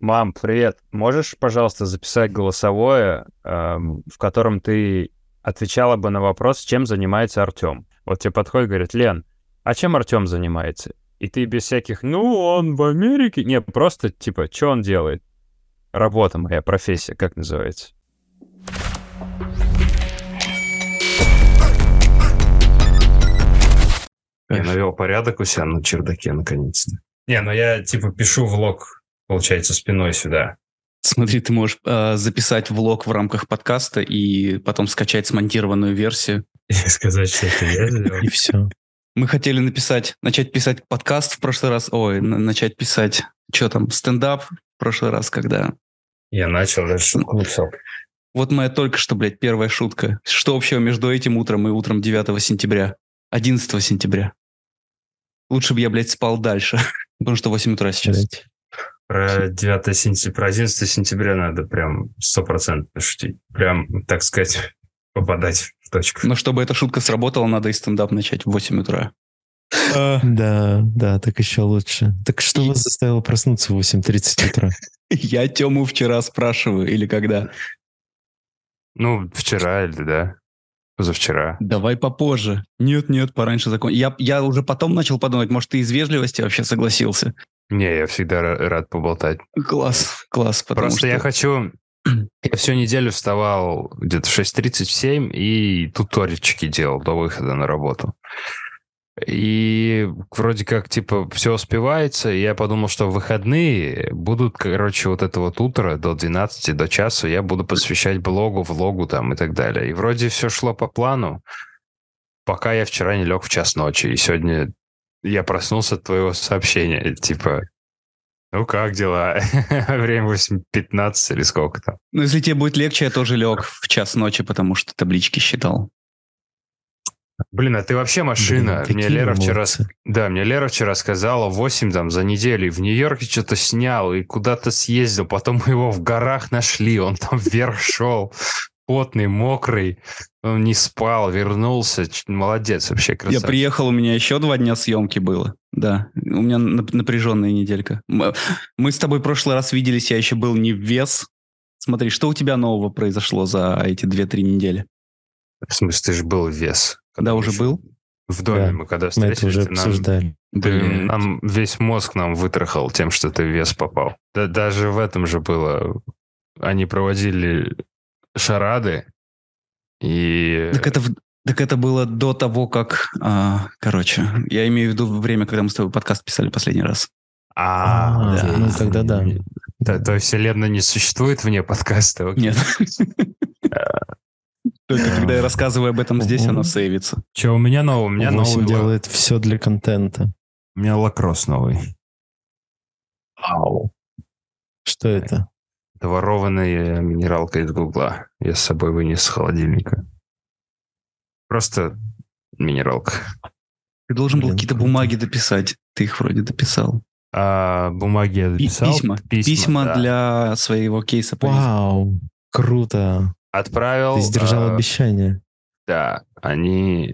Мам, привет. Можешь, пожалуйста, записать голосовое, эм, в котором ты отвечала бы на вопрос, чем занимается Артем? Вот тебе подходит и говорит, Лен, а чем Артем занимается? И ты без всяких, ну, он в Америке. Не, просто типа, что он делает? Работа моя, профессия, как называется? Я навел порядок у себя на чердаке наконец-то. Не, ну я типа пишу влог, получается, спиной сюда. Смотри, ты можешь э, записать влог в рамках подкаста и потом скачать смонтированную версию. И сказать, что это я сделал. И все. Мы хотели написать, начать писать подкаст в прошлый раз, ой, начать писать, что там, стендап в прошлый раз, когда... Я начал, даже шутку написал. Вот моя только что, блядь, первая шутка. Что общего между этим утром и утром 9 сентября? 11 сентября. Лучше бы я, блядь, спал дальше. Потому что 8 утра сейчас. Про 9 сентября, про 11 сентября надо прям стопроцентно шутить. Прям, так сказать, попадать в точку. Но чтобы эта шутка сработала, надо и стендап начать в 8 утра. А. Да, да, так еще лучше. Так что вас заставило проснуться в 8.30 утра? Я Тему вчера спрашиваю, или когда? Ну, вчера или да. Позавчера. Давай попозже. Нет, нет, пораньше закон. Я, я уже потом начал подумать, может, ты из вежливости вообще согласился? Не, я всегда рад поболтать. Класс, класс. Просто что... я хочу... Я всю неделю вставал где-то в 6.37 и туторички делал до выхода на работу. И вроде как, типа, все успевается. И я подумал, что в выходные будут, короче, вот это вот утро до 12, до часу я буду посвящать блогу, влогу там и так далее. И вроде все шло по плану, пока я вчера не лег в час ночи. И сегодня я проснулся от твоего сообщения. Типа, ну как дела? Время 8.15 или сколько там? Ну, если тебе будет легче, я тоже лег в час ночи, потому что таблички считал. Блин, а ты вообще машина. Блин, мне Лера вчера... Да, мне Лера вчера сказала 8 там за неделю. В Нью-Йорке что-то снял и куда-то съездил. Потом мы его в горах нашли. Он там вверх шел. Потный, мокрый. Он не спал, вернулся. Молодец вообще, красавчик. Я приехал, у меня еще два дня съемки было. Да, у меня напряженная неделька. Мы с тобой в прошлый раз виделись, я еще был не в вес. Смотри, что у тебя нового произошло за эти две-три недели? В смысле, ты же был в вес. Когда уже был? В доме да, мы когда встретились, мы это уже обсуждали. Нам, ты, нам весь мозг нам вытрахал тем, что ты в вес попал. Да, даже в этом же было. Они проводили шарады, и... Так это, так это было до того, как... А, короче, я имею в виду время, когда мы с тобой подкаст писали последний раз. А, а да. ну тогда да. да. То есть вселенная не существует вне подкаста? Окей. Нет. Только когда я рассказываю об этом здесь, оно сейвится. Че, у меня новый? У меня новый. делает все для контента. У меня лакросс новый. Ау. Что это? Это ворованная минералка из Гугла. Я с собой вынес с холодильника. Просто минералка. Ты должен был какие-то бумаги дописать. Ты их вроде дописал. А, бумаги я дописал. Письма. Письма, Письма да. для своего кейса. Вау, круто. Отправил. Ты сдержал а, обещание. Да, они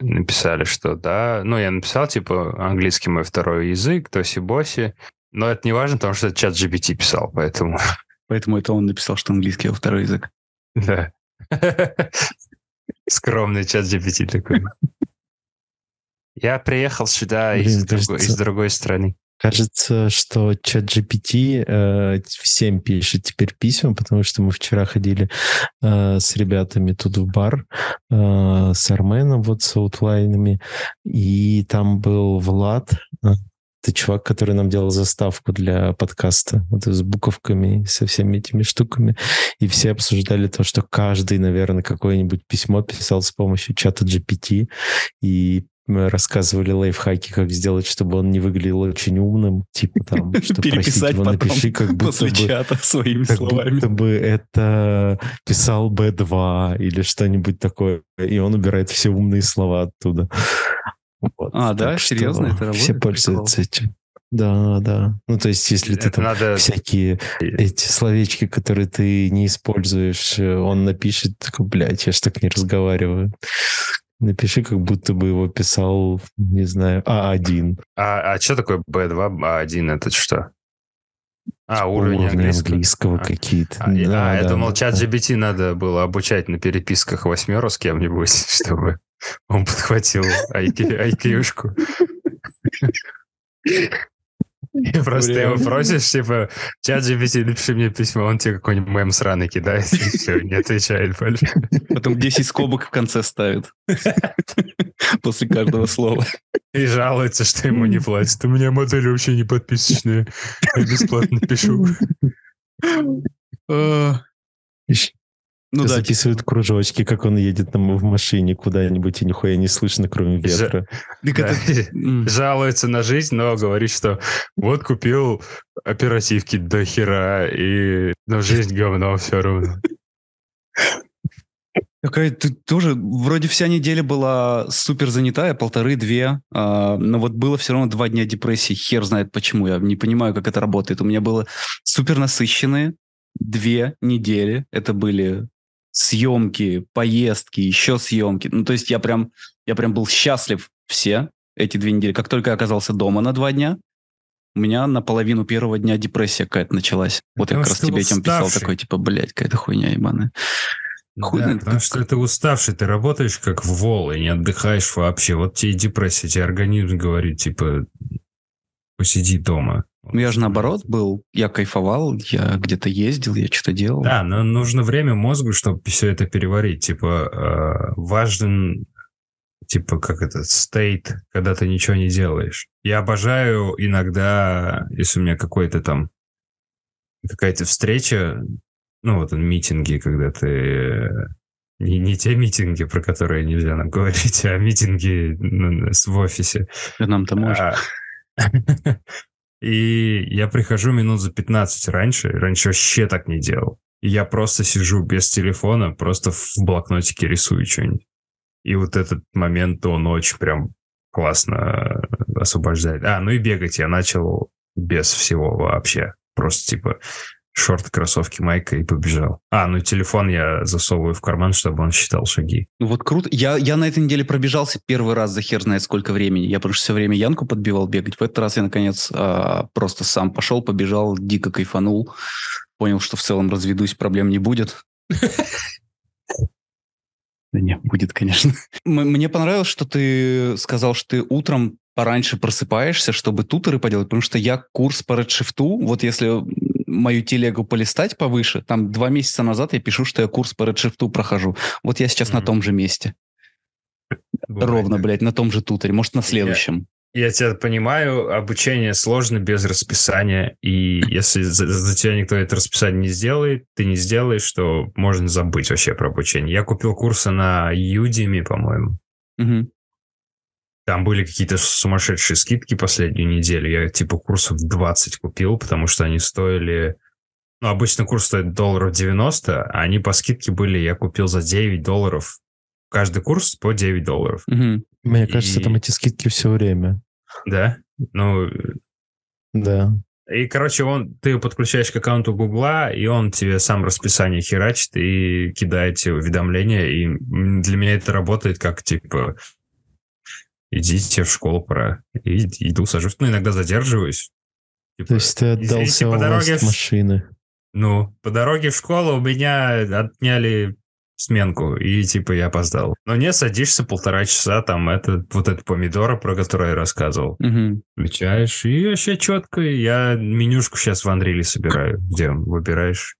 написали, что да. Ну, я написал, типа, английский мой второй язык, тоси-боси. Но это не важно, потому что это чат GPT писал, поэтому... Поэтому это он написал, что английский его второй язык. Да. Скромный чат GPT такой. Я приехал сюда Блин, из, кажется, другой, из другой страны. Кажется, что чат GPT э, всем пишет теперь письма, потому что мы вчера ходили э, с ребятами тут в бар, э, с Арменом, вот с аутлайнами, и там был Влад, это чувак, который нам делал заставку для подкаста, вот с буковками, со всеми этими штуками. И все обсуждали то, что каждый, наверное, какое-нибудь письмо писал с помощью чата GPT. И мы рассказывали лайфхаки, как сделать, чтобы он не выглядел очень умным, типа там, что переписать его, напиши, как будто после бы, чата своими как словами. будто бы это писал B2 или что-нибудь такое, и он убирает все умные слова оттуда. Вот. А, да? Серьезно это работает? Все пользуются этим. Да, да. Ну, то есть, если это ты там надо... всякие эти словечки, которые ты не используешь, э, он напишет, такой, блядь, я ж так не разговариваю. Напиши, как будто бы его писал, не знаю, А1. А, а что такое B2, А1? Это что? А, уровень английского. английского А. какие-то. А, я- Да, а, я да, думал, да, чат да. GBT надо было обучать на переписках восьмеру с кем-нибудь, чтобы он подхватил IQ-шку. И просто его просишь, типа, чат GPT, напиши мне письмо, он тебе какой-нибудь мем сраный кидает, и все, не отвечает больше. Потом 10 скобок в конце ставит. После каждого слова. И жалуется, что ему не платят. У меня модель вообще не подписочная. Я бесплатно пишу. Э, Ну да, Записывают кружочки, как он едет там в машине куда-нибудь, и нихуя не слышно, кроме ветра. это- жалуется на жизнь, но говорит, что вот купил оперативки до хера, и но жизнь говно все равно. Какая ты тоже, вроде вся неделя была супер занятая, полторы-две, а, но вот было все равно два дня депрессии, хер знает почему, я не понимаю, как это работает. У меня было супер насыщенные две недели, это были съемки, поездки, еще съемки, ну то есть я прям, я прям был счастлив все эти две недели. Как только я оказался дома на два дня, у меня на половину первого дня депрессия какая-то началась. Вот я Потому как раз тебе этим писал, такой, типа, блядь, какая-то хуйня ебаная. Хуй Да, знает, потому что ты уставший, ты работаешь как вол и не отдыхаешь вообще. Вот тебе депрессия, тебе организм говорит, типа, посиди дома. Ну, я же наоборот был, я кайфовал, я где-то ездил, я что-то делал. Да, но нужно время мозгу, чтобы все это переварить. Типа, э, важен, типа, как это, стейт, когда ты ничего не делаешь. Я обожаю иногда, если у меня какой-то там, какая-то встреча, ну, вот митинги, когда ты... э, Не, не те митинги, про которые нельзя нам говорить, а митинги ну, с- в офисе. Да Нам-то можно. А, И я прихожу минут за 15 раньше. Раньше вообще так не делал. И я просто сижу без телефона, просто в блокнотике рисую что-нибудь. И вот этот момент, он очень прям классно освобождает. А, ну и бегать я начал без всего вообще. Просто типа шорты, кроссовки, майка и побежал. А, ну телефон я засовываю в карман, чтобы он считал шаги. Ну вот круто. Я, я на этой неделе пробежался первый раз за хер знает сколько времени. Я потому что все время Янку подбивал бегать. В этот раз я, наконец, а, просто сам пошел, побежал, дико кайфанул. Понял, что в целом разведусь, проблем не будет. Да не, будет, конечно. Мне понравилось, что ты сказал, что ты утром пораньше просыпаешься, чтобы туторы поделать, потому что я курс по редшифту, вот если мою телегу полистать повыше, там два месяца назад я пишу, что я курс по редшифту прохожу. Вот я сейчас на Мгм. том же месте. Бывает Ровно, так. блядь, на том же туторе. Может, на следующем. Я тебя понимаю, обучение сложно без расписания, и если за, за тебя никто это расписание не сделает, ты не сделаешь, что можно забыть вообще про обучение. Я купил курсы на Udemy, по-моему. Мгм. Там были какие-то сумасшедшие скидки последнюю неделю. Я типа курсов 20 купил, потому что они стоили... Ну, обычно курс стоит долларов 90, а они по скидке были, я купил за 9 долларов. Каждый курс по 9 долларов. Мгм. Мне кажется, И- там эти скидки все время. Да? Ну, Да. И, короче, он, ты подключаешь к аккаунту Гугла, и он тебе сам расписание херачит и кидает тебе уведомления. И для меня это работает как, типа, идите в школу пора. И иду, сажусь. Ну, иногда задерживаюсь. Типа, То есть ты отдался по дороге в- машины. Ну, по дороге в школу у меня отняли сменку, и типа я опоздал. Но не садишься полтора часа, там это вот это помидора, про которое я рассказывал. Мгм. Включаешь, и вообще четко. Я менюшку сейчас в Unreal собираю, где выбираешь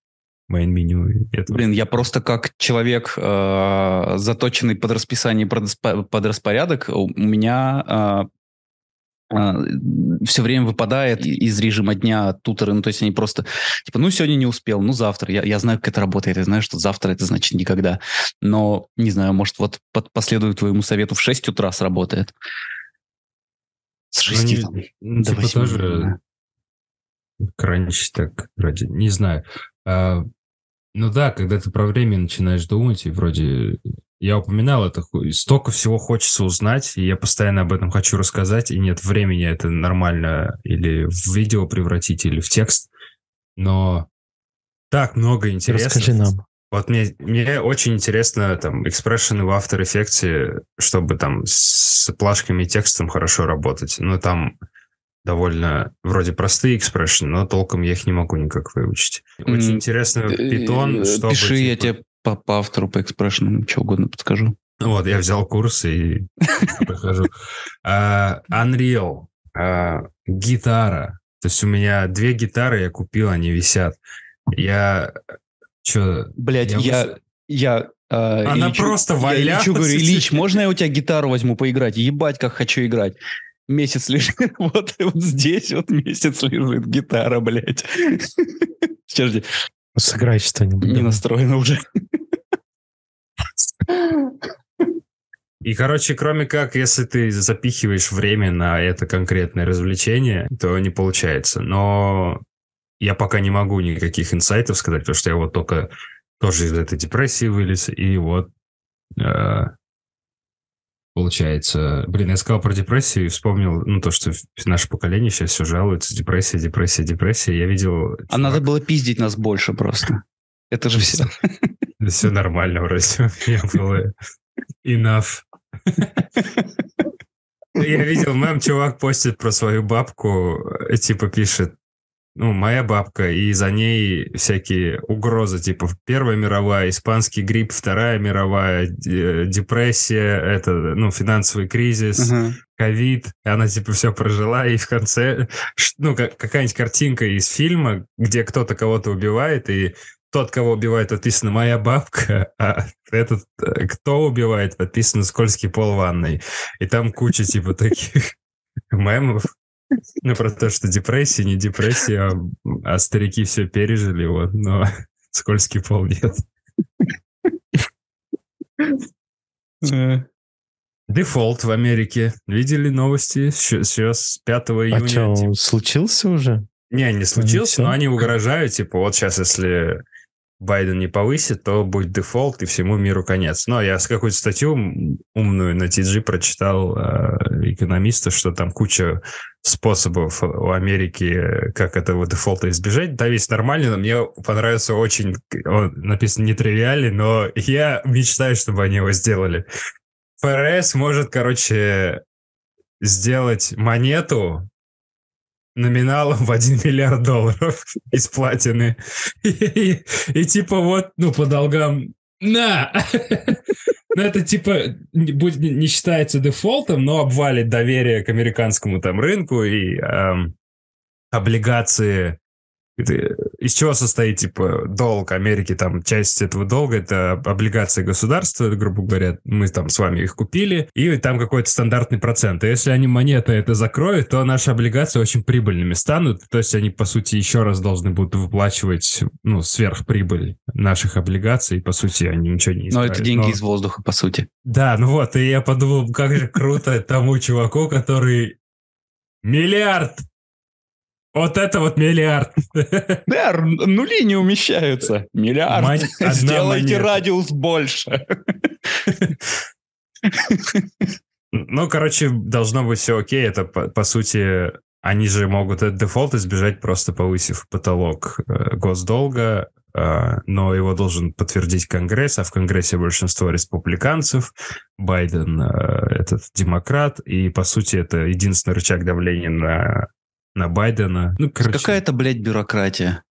мейн-меню. Блин, я просто как человек, э, заточенный под расписание, под распо- под распорядок, у меня все время выпадает из режима дня туторы, ну, то есть они просто, типа, ну, сегодня не успел, ну, завтра. Я, я знаю, как это работает, я знаю, что завтра это значит никогда. Но, не знаю, может, вот под, последую твоему совету в 6 утра сработает. С Ну, 6 не- там, ну, до типа 8, тоже кранч так ради... Не знаю. А, ну да, когда ты про время начинаешь думать, и вроде... Я упоминал это, столько всего хочется узнать, и я постоянно об этом хочу рассказать, и нет времени это нормально или в видео превратить, или в текст. Но так много интересного. Расскажи нам. Вот мне, мне очень интересно там экспрессионы в After Effects, чтобы там с плашками и текстом хорошо работать. Ну, там довольно вроде простые экспрессионы, но толком я их не могу никак выучить. Очень М, интересно Э, питон, э, чтобы... Пиши, я типа- тебе по, по автору, по экспрессионам, что угодно подскажу. Вот, я взял курс и прохожу. А, Unreal, а, гитара. То есть у меня две гитары я купил, они висят. Я... Че, Блять, Я я... я э, Она Ильичу- просто я валялась Ильичу говорю, Ильич, можно я у тебя гитару возьму поиграть? Ебать, как хочу играть. Месяц лежит, вот, вот здесь вот месяц лежит гитара, блядь. Сейчас жди, Сыграй что-нибудь. не настроено уже. И, короче, кроме как, если ты запихиваешь время на это конкретное развлечение, то не получается. Но я пока не могу никаких инсайтов сказать, потому что я вот только тоже из этой депрессии вылез, и вот э, получается... Блин, я сказал про депрессию и вспомнил, ну, то, что наше поколение сейчас все жалуется, депрессия, депрессия, депрессия. Я видел... А надо было пиздить нас больше просто. Это же все. Все нормально вроде. Меня было enough. Я видел мем, чувак постит про свою бабку, э, типа пишет, ну, моя бабка, и за ней всякие угрозы, типа Первая мировая, испанский грипп, Вторая мировая, депрессия, это, ну, финансовый кризис, ковид, и она типа все прожила, и в конце, ну, как, какая-нибудь картинка из фильма, где кто-то кого-то убивает, и тот, кого убивает, подписано «Моя бабка», а этот, э, кто убивает, подписано «Скользкий пол ванной». И там куча типа таких мемов, ну, про то, что депрессия, не депрессия, а, а старики все пережили, вот, но скользкий пол нет. Э, Дефолт в Америке. Видели новости? Сейчас 5 июня. А что, случился уже? Не, не случился, но они угрожают, типа, вот сейчас, если Байден не повысит, то будет дефолт, и всему миру конец. Но я с какую-то статью умную на TG прочитал э, экономиста, что там куча способов у Америки, как этого дефолта избежать. Да, весь нормально, но мне понравился очень, он написан нетривиальный, но я мечтаю, чтобы они его сделали. ФРС может, короче, сделать монету, номиналом в 1 миллиард долларов из платины. И, и типа вот, ну, по долгам, на! Ну, это типа будет, не считается дефолтом, но обвалит доверие к американскому там рынку и эм, облигации. Это- Из чего состоит, типа, долг Америки, там, часть этого долга, это облигации государства, грубо говоря, мы там с вами их купили, и там какой-то стандартный процент. И если они монеты это закроют, то наши облигации очень прибыльными станут, то есть они, по сути, еще раз должны будут выплачивать, ну, сверхприбыль наших облигаций, и, по сути, они ничего не Но исправят. это деньги Но- из воздуха, по сути. да, ну вот, и я подумал, как же круто тому чуваку, который миллиард. Вот это вот миллиард. Да, нули не умещаются. Миллиард. Мон- Сделайте монета. радиус больше. Ну, короче, должно быть все окей. Это, по, по сути, они же могут этот дефолт избежать, просто повысив потолок э, госдолга, э, но его должен подтвердить Конгресс, а в Конгрессе большинство республиканцев, Байден э, этот демократ, и, по сути, это единственный рычаг давления на, на Байдена. Ну, короче, Какая-то, блядь, бюрократия.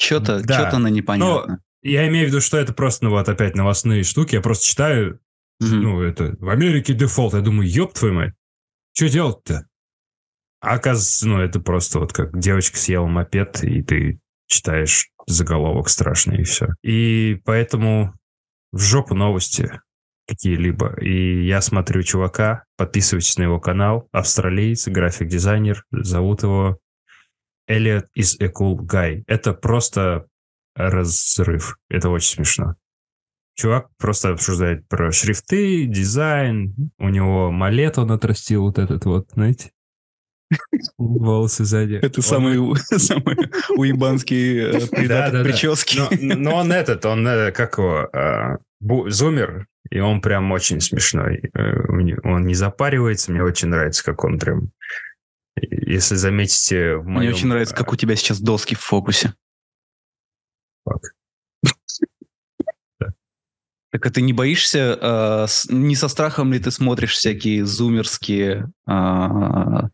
Что-то Да. что-то она непонятна. я имею в виду, что это просто, ну, вот опять новостные штуки. Я просто читаю, Мгм. ну, это, в Америке дефолт. Я думаю, ёб твою мать, что делать-то? А оказывается, ну, это просто вот как девочка съела мопед, и ты читаешь заголовок страшный, и все. И поэтому в жопу новости какие-либо. И я смотрю чувака, подписывайтесь на его канал, австралиец, график-дизайнер, зовут его Элliot is a cool guy. Это просто разрыв. Это очень смешно. Чувак просто обсуждает про шрифты, дизайн. У него малет он отрастил вот этот вот, знаете? Волосы сзади. Это Он- самые, уебанские э, придаток прически. Но, он этот, он э, как его, бу- зумер, и он прям очень смешной. Э, Он не запаривается, мне очень нравится, как он прям... Если заметите в моем... Мне очень нравится, как у тебя сейчас доски в фокусе. Так а ты не боишься, э, с- не со страхом ли ты смотришь всякие зумерские, а,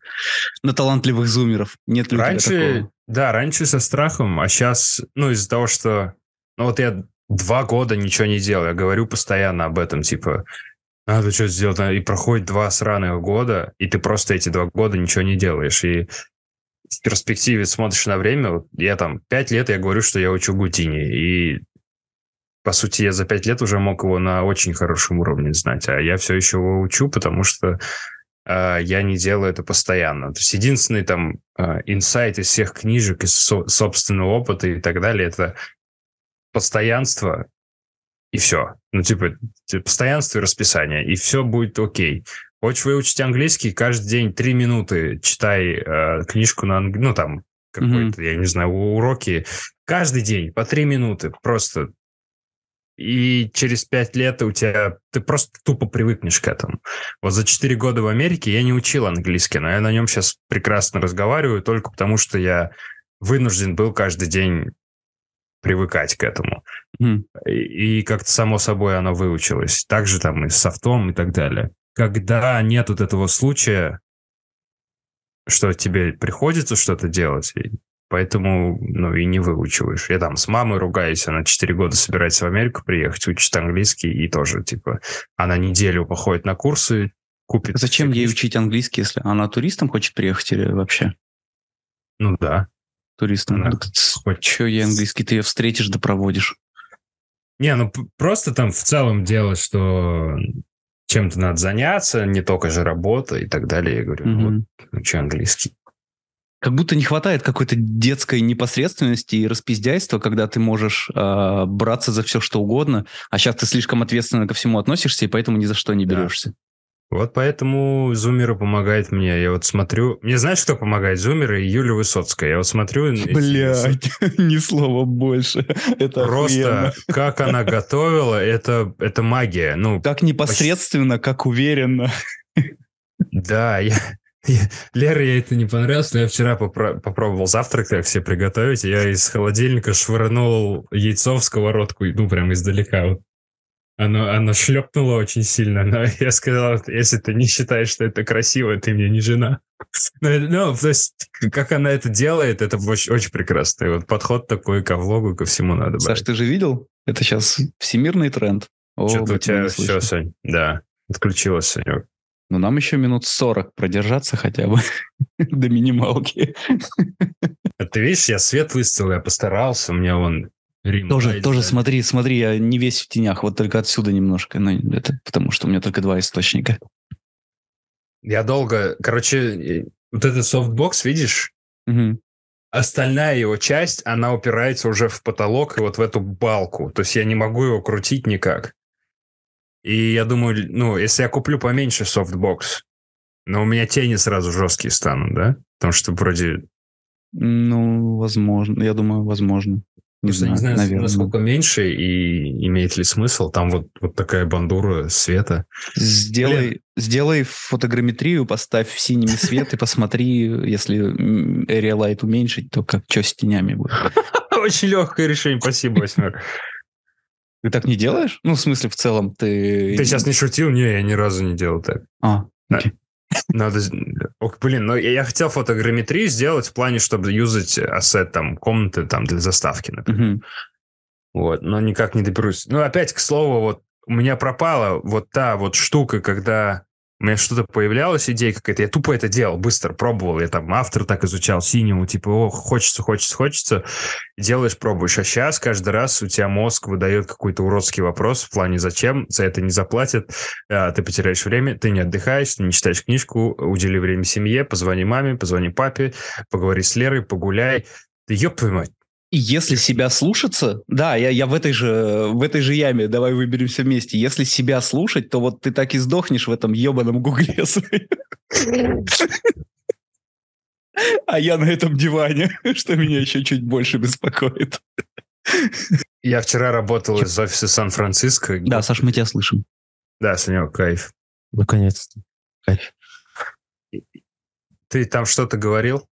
на талантливых зумеров? Нет ли Раньше, такого? да, раньше со страхом, а сейчас, ну, из-за того, что, ну, вот я два года ничего не делал, я говорю постоянно об этом, типа, надо что-то сделать, и проходит два сраных года, и ты просто эти два года ничего не делаешь, и в перспективе смотришь на время, вот я там пять лет, я говорю, что я учу Гутини, и по сути, я за пять лет уже мог его на очень хорошем уровне знать, а я все еще его учу, потому что э, я не делаю это постоянно. То есть единственный там э, инсайт из всех книжек, из со- собственного опыта и так далее, это постоянство и все. Ну, типа, постоянство и расписание, и все будет окей. Хочешь выучить английский, каждый день три минуты читай э, книжку на анг... ну, там, какой-то, я не знаю, уроки. Каждый день по три минуты просто. И через пять лет у тебя... Ты просто тупо привыкнешь к этому. Вот за четыре года в Америке я не учил английский, но я на нем сейчас прекрасно разговариваю только потому, что я вынужден был каждый день привыкать к этому. Мгм. И, и как-то само собой оно выучилось. Также там и с софтом и так далее. Когда нет вот этого случая, что тебе приходится что-то делать, поэтому, ну, и не выучиваешь. Я там с мамой ругаюсь, она 4 года собирается в Америку приехать, учит английский, и тоже, типа, она неделю походит на курсы, купит... Зачем ей учить английский, если она туристом хочет приехать или вообще Ну да. Туристом? Она хочет. Че ей английский? Ты ее встретишь да проводишь. Не, ну просто там в целом дело, что чем-то надо заняться, не только же работа и так далее. Я говорю, ну Мгм. вот, учи английский. Как будто не хватает какой-то детской непосредственности и распиздяйства, когда ты можешь а, браться за все, что угодно, а сейчас ты слишком ответственно ко всему относишься, и поэтому ни за что не Да. Вот поэтому Зумеры помогает мне. Я вот смотрю... Мне знаешь, кто помогает? Зумеры и Юля Высоцкая. Я вот смотрю... эти ни слова больше. Это Просто как она готовила, это, это магия. Ну, Так непосредственно, как уверенно. да, я, я- Лере ей это не понравилось, но я вчера попро- попробовал завтрак так все приготовить, я из холодильника швырнул яйцо в сковородку, ну, прям издалека. Вот. Оно, оно шлепнуло очень сильно, но я сказал, если ты не считаешь, что это красиво, ты мне не жена. Ну, ну, то есть, как она это делает, это очень, очень прекрасно. И вот подход такой ко влогу, ко всему надо брать. Саш, ты же видел? Это сейчас всемирный тренд. Что-то у тебя все. Сань, да, отключилось, Санек. Но нам еще минут 40 продержаться хотя бы до минималки. А ты видишь, я свет выставил, я постарался, у меня вон rim Тоже, light тоже смотри, смотри, я не весь в тенях, вот только отсюда немножко, но это потому что у меня только два источника. Я долго, короче, э, вот этот софтбокс, видишь, Мгм. остальная его часть, она упирается уже в потолок и вот в эту балку. То есть я не могу его крутить никак. И я думаю, ну, если я куплю поменьше софтбокс, но у меня тени сразу жесткие станут, да? Потому что вроде... Ну, возможно, я думаю, возможно. Не просто знаю, не знаю, наверное. насколько меньше и имеет ли смысл. Там вот, вот такая бандура света. Сделай, сделай фотограмметрию, поставь синими свет и посмотри, если Area Light уменьшить, то как что с тенями будет. Очень легкое решение, спасибо, Восьмер. Ты так не делаешь? Ну, в смысле, в целом, ты... Ты сейчас не шутил? Не, я ни разу не делал так. А, Надо... Ох, блин, но я хотел фотограмметрию сделать в плане, чтобы юзать ассет там комнаты там для заставки, например. мгм. Вот, но никак не доберусь. Ну, опять, к слову, вот у меня пропала вот та вот штука, когда у меня что-то появлялась идея какая-то, я тупо это делал, быстро пробовал, я там автор так изучал, синему, типа, о, хочется, хочется, хочется, делаешь, пробуешь. А сейчас каждый раз у тебя мозг выдает какой-то уродский вопрос в плане зачем, за это не заплатят, а, ты потеряешь время, ты не отдыхаешь, ты не читаешь книжку, удели время семье, позвони маме, позвони папе, поговори с Лерой, погуляй. Да ёб твою мать. Если себя слушаться, да, я, я в, этой же, в этой же яме, давай выберемся вместе. Если себя слушать, то вот ты так и сдохнешь в этом ебаном гугле. А я на этом диване, что меня еще чуть больше беспокоит. Я вчера работал из офиса Сан-Франциско. Да, Саш, мы тебя слышим. Да, Санек, кайф. Наконец-то. Кайф. Ты там что-то говорил?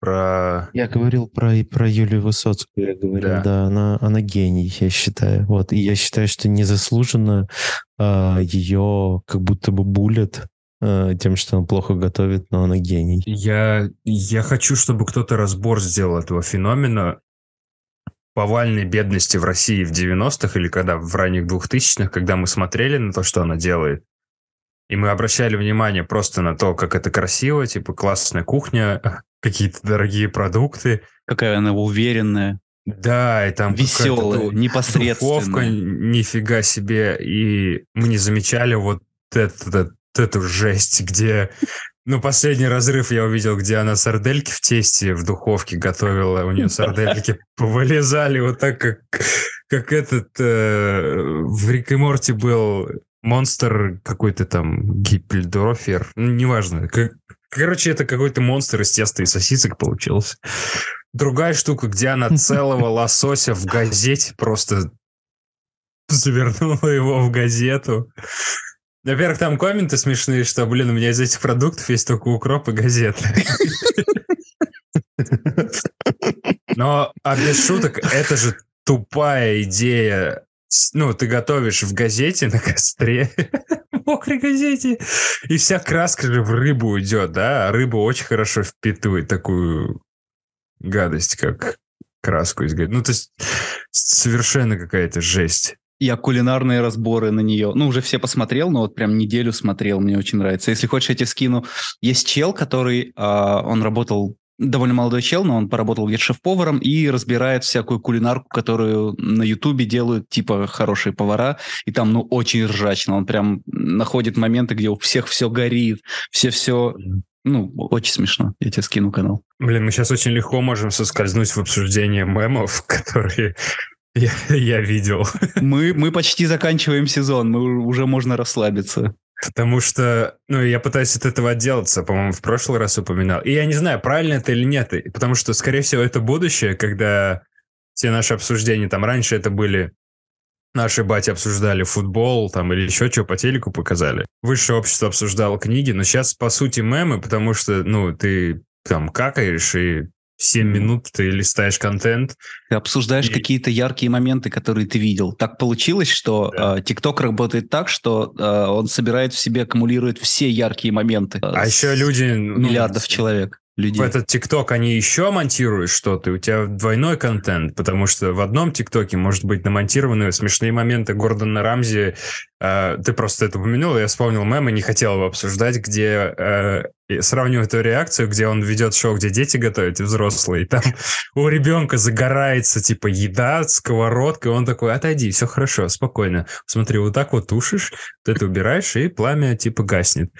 Про... Я говорил про, и про Юлию Высоцкую, я говорил, Да. да, она, она гений, я считаю. Вот, и я считаю, что незаслуженно а, ее как будто бы булят а, тем, что она плохо готовит, но она гений. Я, я хочу, чтобы кто-то разбор сделал этого феномена повальной бедности в России в 90-х или когда в ранних 2000-х, когда мы смотрели на то, что она делает, и мы обращали внимание просто на то, как это красиво, типа классная кухня, какие-то дорогие продукты. Какая она уверенная, Да, и там веселая, непосредственная. духовка, нифига себе. И мы не замечали вот это- эту жесть, где... Ну, последний разрыв я увидел, где она сардельки в тесте в духовке готовила. У нее сардельки повылезали вот так, как, как этот... э, в Рик и Морти был монстр какой-то там Гиппельдорфер. Ну, неважно. Как- короче, это какой-то монстр из теста и сосисок получился. Другая штука, где она целого лосося в газете просто завернула его в газету. Во-первых, там комменты смешные, что, блин, у меня из этих продуктов есть только укроп и газеты. Но, а без шуток, это же тупая идея. Ну, ты готовишь в газете на костре, мокрой газете, и вся краска же в рыбу уйдет, да? А рыба очень хорошо впитывает такую гадость, как краску из газеты. Ну, то есть совершенно какая-то жесть. Я кулинарные разборы на нее. Ну, уже все посмотрел, но вот прям неделю смотрел, мне очень нравится. Если хочешь, я тебе скину. Есть чел, который, а, он работал, довольно молодой чел, но он поработал где-то шеф-поваром и разбирает всякую кулинарку, которую на Ютубе делают, типа, хорошие повара. И там, ну, очень ржачно. Он прям находит моменты, где у всех все горит, все-все... Ну, очень смешно. Я тебе скину канал. Блин, мы сейчас очень легко можем соскользнуть в обсуждение мемов, которые я, я видел. Мы, мы почти заканчиваем сезон, мы уже можно расслабиться. Потому что, ну, я пытаюсь от этого отделаться, по-моему, в прошлый раз упоминал. И я не знаю, правильно это или нет, потому что, скорее всего, это будущее, когда все наши обсуждения, там, раньше это были наши бати обсуждали футбол, там, или еще что по телеку показали. Высшее общество обсуждало книги, но сейчас, по сути, мемы, потому что, ну, ты там какаешь, и 7 Мгм. минут ты листаешь контент, Ты обсуждаешь И- какие-то яркие моменты, которые ты видел. Так получилось, что Да. э, TikTok работает так, что э, он собирает в себе, аккумулирует все яркие моменты. э, а еще люди... ну, Миллиардов человек. Людей. В этот ТикТок они еще монтируют что-то, у тебя двойной контент, потому что в одном ТикТоке может быть намонтированы смешные моменты Гордона Рамзи. Э, ты просто это упомянул, я вспомнил мем и не хотел его обсуждать, где э, сравниваю эту реакцию, где он ведет шоу, где дети готовят и взрослые. И там у ребенка загорается типа еда, сковородка, и он такой, отойди, все хорошо, спокойно. Смотри, вот так вот тушишь, ты это убираешь, и пламя типа гаснет.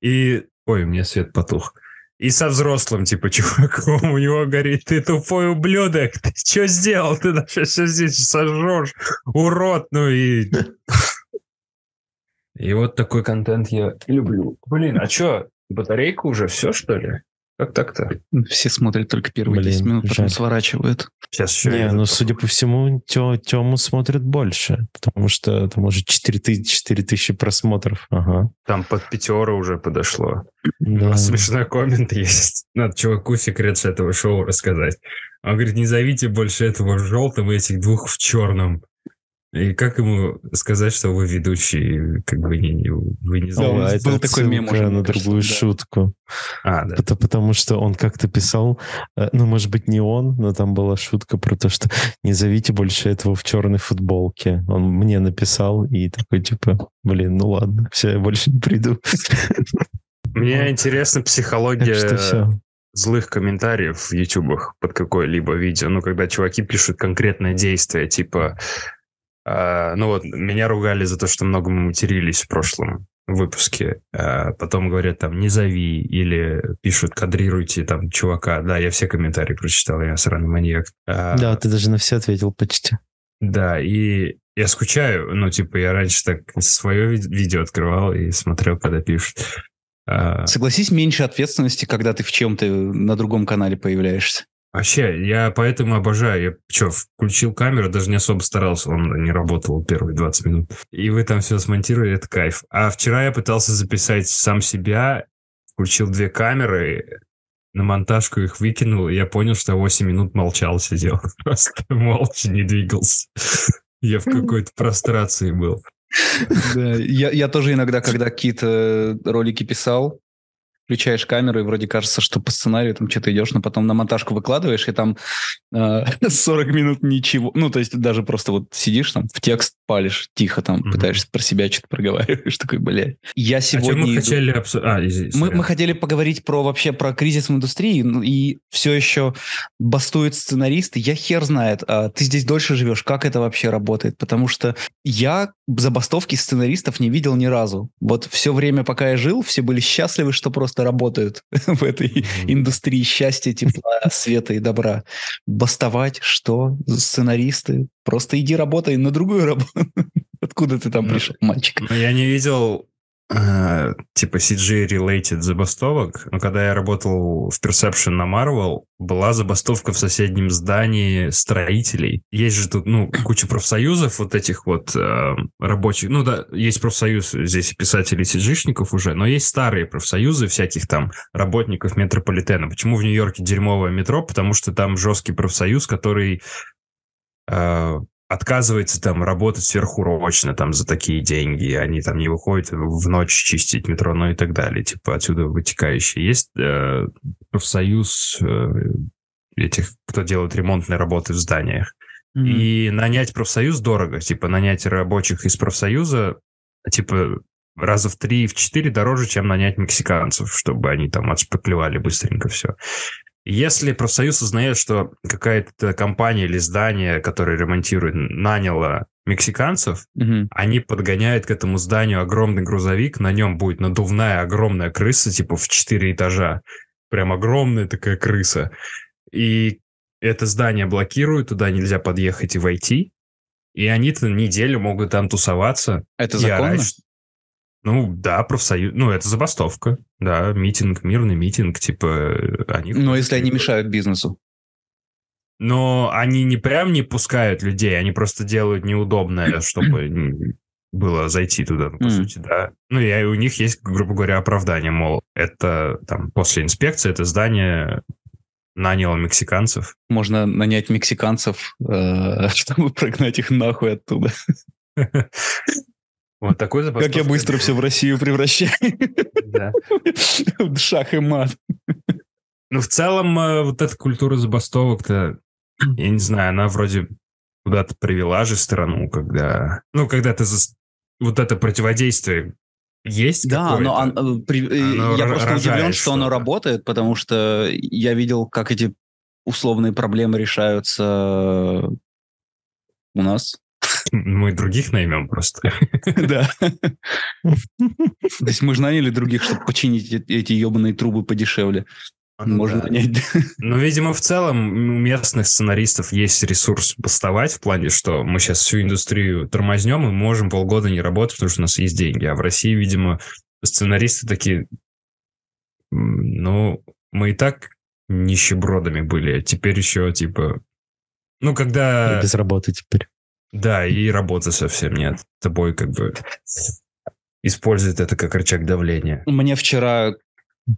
И... Ой, у меня свет потух. И со взрослым, типа, чуваком у него горит, ты тупой ублюдок, ты что сделал? Ты даже все здесь сожжешь, урод, ну и... И вот такой контент я люблю. Блин, а что, батарейка уже все, что ли? Как так-то? Все смотрят только первые Блин, 10 минут, потом жаль. сворачивают. Сейчас еще... Не, ну, судя по всему, Тё- Тему смотрят больше, потому что там уже 4000, 4000 просмотров. Ага. Там под пятеро уже подошло. У Да. нас смешной коммент есть. Надо чуваку секрет с этого шоу рассказать. Он говорит, не зовите больше этого в желтом и этих двух в черном. И как ему сказать, что вы ведущий, как бы не, не- вы не Да, зовете? он- это был такой мем уже, на кажется, другую да. шутку. А, да. Это потому что он как-то писал, э, ну, может быть, не он, но там была шутка про то, что не зовите больше этого в черной футболке. Он мне написал и такой, типа, блин, ну ладно, все, я больше не приду. Мне интересна психология что все. злых комментариев в ютубах под какое-либо видео. Ну, когда чуваки пишут конкретное действие, типа... а, ну вот, меня ругали за то, что много мы матерились в прошлом выпуске. А потом говорят там «не зови» или пишут «кадрируйте там чувака». Да, я все комментарии прочитал, я сраный маньяк. А, Да, ты даже на все ответил почти. Да, и я скучаю. Ну, типа, я раньше так свое ви- видео открывал и смотрел, когда пишут. А, Согласись, меньше ответственности, когда ты в чем-то на другом канале появляешься. Вообще, я поэтому обожаю. Я что, включил камеру, даже не особо старался, он не работал первые 20 минут. И вы там все смонтировали, это кайф. А вчера я пытался записать сам себя, включил две камеры, на монтажку их выкинул, и я понял, что 8 минут молчал, сидел. Просто молча не двигался. Я в какой-то прострации был. Да, я, я тоже иногда, когда какие-то ролики писал, включаешь камеру, и вроде кажется, что по сценарию там что-то идешь, но потом на монтажку выкладываешь, и там э, 40 минут ничего. Ну, то есть даже просто вот сидишь там, в текст палишь, тихо там, Мгм. пытаешься про себя что-то проговариваешь, такой, блядь. Я чем сегодня... мы иду- хотели обсудить? А, извини, Мы, мы хотели поговорить про вообще про кризис в индустрии, ну, и все еще бастуют сценаристы. Я хер знает, а ты здесь дольше живешь, как это вообще работает? Потому что я забастовки сценаристов не видел ни разу. Вот все время, пока я жил, все были счастливы, что просто работают в этой индустрии счастья, тепла, света и добра. Бастовать, что? Сценаристы? Просто иди работай на другую работу. Откуда ты там Ну, пришел, мальчик? Ну, я не видел э, типа CG-related забастовок, но когда я работал в Perception на Marvel, была забастовка в соседнем здании строителей. Есть же тут, ну, куча профсоюзов вот этих вот э, рабочих. Ну да, есть профсоюз здесь писателей CG-шников уже, но есть старые профсоюзы всяких там работников метрополитена. Почему в Нью-Йорке дерьмовое метро? Потому что там жесткий профсоюз, который э, отказывается там работать сверхурочно там за такие деньги, они там не выходят в ночь чистить метро, ну и так далее, типа отсюда вытекающие. Есть э, профсоюз э, этих, кто делает ремонтные работы в зданиях. И нанять профсоюз дорого, типа нанять рабочих из профсоюза, типа раза в три, в четыре дороже, чем нанять мексиканцев, чтобы они там отшпаклевали быстренько все. Если профсоюз узнает, что какая-то компания или здание, которое ремонтирует, наняло мексиканцев, Мгм. они подгоняют к этому зданию огромный грузовик, на нем будет надувная огромная крыса, типа в 4 этажа. Прям огромная такая крыса. И это здание блокируют, туда нельзя подъехать и войти. И они-то неделю могут там тусоваться. Это законно? орать, Ну, да, профсоюз. Ну, это забастовка. Да, митинг, мирный митинг, типа, э, они... Но если они мешают бизнесу. но они не прям не пускают людей, они просто делают неудобное, чтобы было зайти туда, ну, по Мгм. сути, да. Ну, и у них есть, грубо говоря, оправдание, мол, это там после инспекции это здание наняло мексиканцев. Можно нанять мексиканцев, э, чтобы прогнать их нахуй оттуда. Вот такой Как я быстро все в Россию превращаю. Да. В Шах и мат. Ну, в целом, э, вот эта культура забастовок-то, я не знаю, она вроде куда-то привела же страну, когда... Ну, когда ты... Вот это противодействие есть Да, но он, э, при- э, Оно я ро- просто удивлен, рожает что оно работает, потому что я видел, как эти условные проблемы решаются у нас. Мы других наймем просто. Да. То есть мы же наняли других, чтобы починить эти ебаные трубы подешевле. Можно Ну Да. нанять. Ну, видимо, в целом у местных сценаристов есть ресурс бастовать в плане, что мы сейчас всю индустрию тормознем и можем полгода не работать, потому что у нас есть деньги. А в России, видимо, сценаристы такие, «М, ну, мы и так нищебродами были, а теперь еще, типа... Ну, когда... Без работы теперь. Да, и работы совсем нет. Тобой как бы использует это как рычаг давления. Мне вчера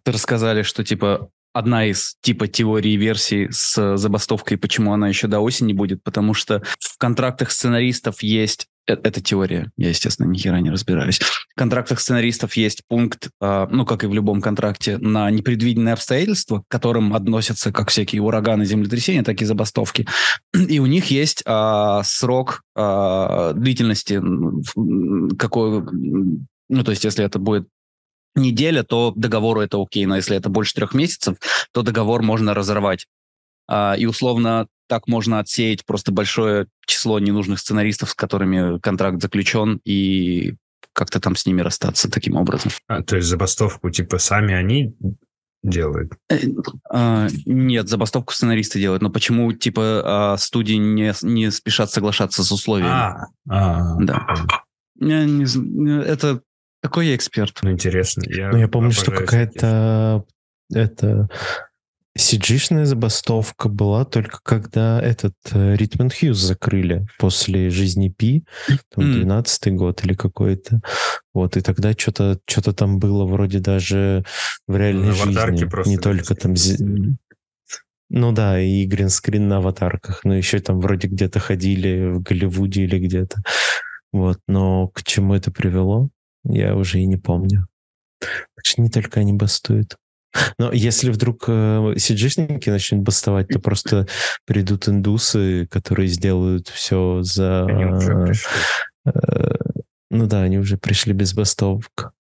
рассказали, что типа одна из типа теорий версий с забастовкой, почему она еще до осени будет, потому что в контрактах сценаристов есть это теория, я, естественно, ни хера не разбираюсь. В контрактах сценаристов есть пункт, а, ну, как и в любом контракте, на непредвиденные обстоятельства, к которым относятся как всякие ураганы, землетрясения, так и забастовки. И у них есть а, срок а, длительности, какой, ну, то есть, если это будет неделя, то договору это окей, но если это больше трех месяцев, то договор можно разорвать. И условно так можно отсеять просто большое число ненужных сценаристов, с которыми контракт заключен, и как-то там с ними расстаться таким образом. А, то есть забастовку типа сами они делают? Э, а, нет, забастовку сценаристы делают, но почему типа а, студии не, не спешат соглашаться с условиями? А, а, Да. Я не з- это какой я эксперт? Ну, интересно. Я, Ну, я помню, что какая-то это CG-шная забастовка была только когда этот э, Ритмонд Хьюз закрыли после жизни Пи, там, М. 12 год или какой-то. Вот, и тогда что-то что там было вроде даже в реальной аватарке жизни. просто Не только там... Ну да, и гринскрин на аватарках, но еще там вроде где-то ходили в Голливуде или где-то. Вот, но к чему это привело, я уже и не помню. Так что не только они бастуют. Но если вдруг э, CG-шники начнут бастовать, то просто придут индусы, которые сделают все за... Они уже пришли. э, ну да, они уже пришли без бастовок.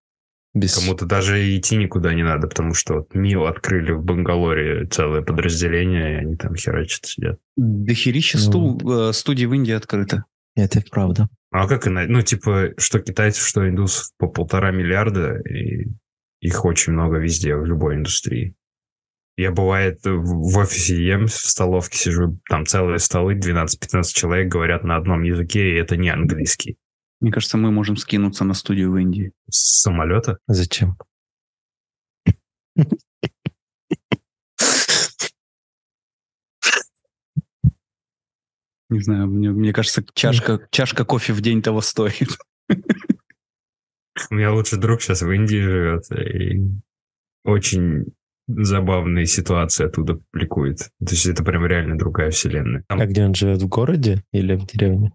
Без... Кому-то даже идти никуда не надо, потому что вот МИО открыли в Бангалоре целое подразделение, и они там херачат сидят. Дохерища Ну сту- э, студий в Индии открыто. Это правда. А как и Ну, типа, что китайцев, что индусов по полтора миллиарда, и их очень много везде, в любой индустрии. Я, бывает, в офисе ем, в столовке сижу, там целые столы, 12-15 человек говорят на одном языке, и это не английский. Мне кажется, мы можем скинуться на студию в Индии. С самолета? Зачем? Не знаю, мне, мне кажется, чашка, чашка кофе в день того стоит. У меня лучший друг сейчас в Индии живет, и очень забавные ситуации оттуда публикует. То есть это прям реально другая вселенная. Там А где он живет? В городе или в деревне?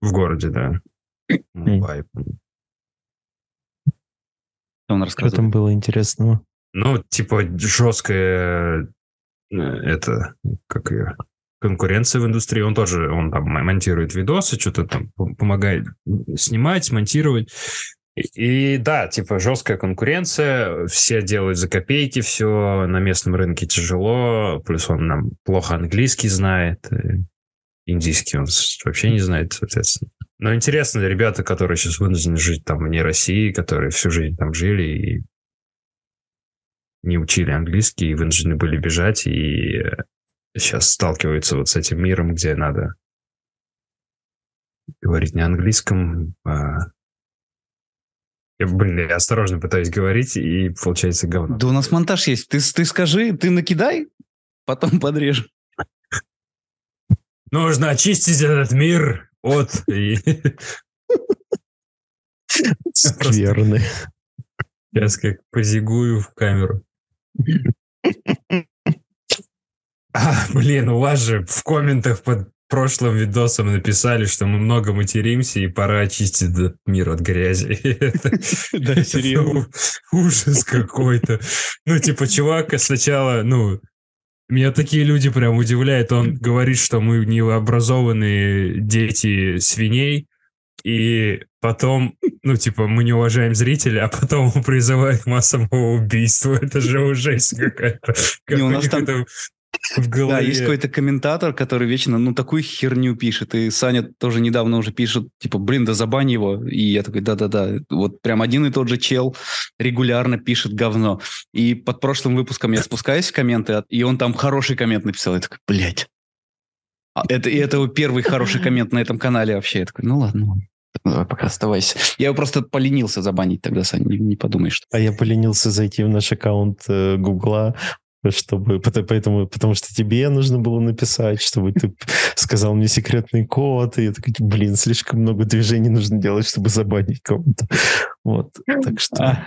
в городе, да. Мумбай. Он Что рассказывает. там было интересного? Ну, типа, жесткая э, это, как ее, конкуренция в индустрии. Он тоже, он там монтирует видосы, что-то там пом- помогает снимать, монтировать. И, и да, типа, жесткая конкуренция, все делают за копейки, все на местном рынке тяжело, плюс он нам плохо английский знает, э, индийский он вообще не знает, соответственно. Но интересно, ребята, которые сейчас вынуждены жить там вне России, которые всю жизнь там жили и не учили английский, и вынуждены были бежать, и сейчас сталкиваются вот с этим миром, где надо говорить не английском, а... Блин, я осторожно пытаюсь говорить, и получается говно. Да у нас монтаж есть. Ты, ты скажи, ты накидай, потом подрежем. Нужно очистить этот мир от... Скверный. Сейчас как позигую в камеру. А, блин, у вас же в комментах под прошлым видосом написали, что мы много материмся и пора очистить этот мир от грязи. Да, серьезно. Ужас какой-то. Ну, типа, чувак сначала, ну, меня такие люди прям удивляют. Он говорит, что мы необразованные дети свиней, и потом, ну, типа, мы не уважаем зрителя, а потом он призывает к массовому убийству. Это же жесть какая-то. Как Не, у у нас там- в Да, голове. есть какой-то комментатор, который вечно, ну, такую херню пишет. И Саня тоже недавно уже пишет, типа, блин, да забань его. И я такой, да-да-да. Вот прям один и тот же чел регулярно пишет говно. И под прошлым выпуском я спускаюсь в комменты, и он там хороший коммент написал. Я такой, блядь. А это, и это его первый хороший коммент на этом канале вообще. Я такой, ну ладно. Давай, пока оставайся. Я его просто поленился забанить тогда, Саня, не, не подумай, что... А я поленился зайти в наш аккаунт э, Гугла, чтобы, поэтому, потому что тебе нужно было написать, чтобы ты сказал мне секретный код, и я такой, блин, слишком много движений нужно делать, чтобы забанить кого-то. Вот, так что А,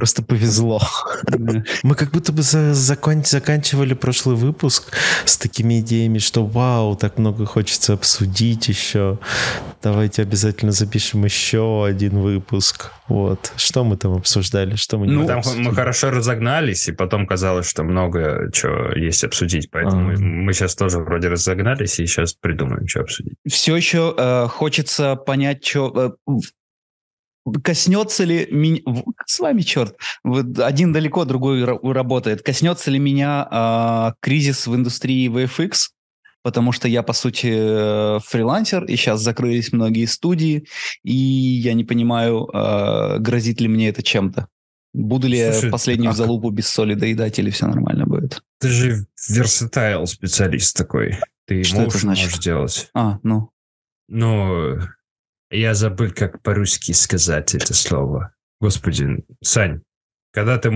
просто повезло. да. Мы как будто бы за- закон- заканчивали прошлый выпуск с такими идеями, что вау, так много хочется обсудить еще. Давайте обязательно запишем еще один выпуск. Вот. Что мы там обсуждали? Что мы не Ну, там, мы хорошо разогнались, и потом казалось, что много чего есть обсудить. Поэтому А. мы сейчас тоже вроде разогнались, и сейчас придумаем, что обсудить. все еще э, хочется понять, что коснется ли меня... С вами, черт. Один далеко, другой ра- работает. Коснется ли меня э, кризис в индустрии VFX? Потому что я, по сути, э, фрилансер, и сейчас закрылись многие студии, и я не понимаю, э, грозит ли мне это чем-то. Буду ли я Слушай, последнюю а залупу без соли доедать, или все нормально будет? Ты же версатайл специалист такой. Ты Что это можешь, значит? можешь делать. А, ну, Ну, я забыл, как по-русски сказать это слово. Господи, Сань, Когда ты,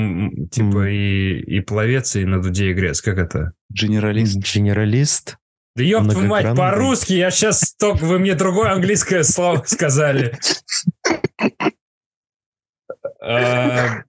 типа, М. и, и пловец, и на дуде игрец. Как это? Генералист. Генералист. Да ёб твою мать, по-русски я сейчас только... Вы мне другое английское слово сказали. А,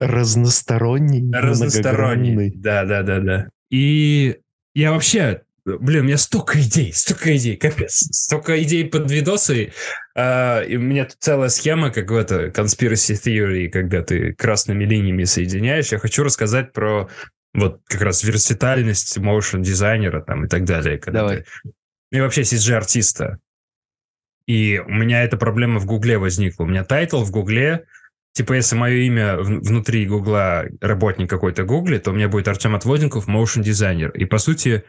Разносторонний. Разносторонний. многогранный. Да, да, да, да. И я вообще, блин, у меня столько идей, столько идей, капец. Столько идей под видосы. А, и у меня тут целая схема, как в это, conspiracy theory, когда ты красными линиями соединяешь. Я хочу рассказать про вот как раз версатильность motion дизайнера там и так далее. Когда Давай. ты- И вообще CG-артиста. И у меня эта проблема в Гугле возникла. У меня title в Гугле, типа, если мое имя внутри Гугла работник какой-то гуглит, то у меня будет Артем Отводников, motion дизайнер. И, по сути,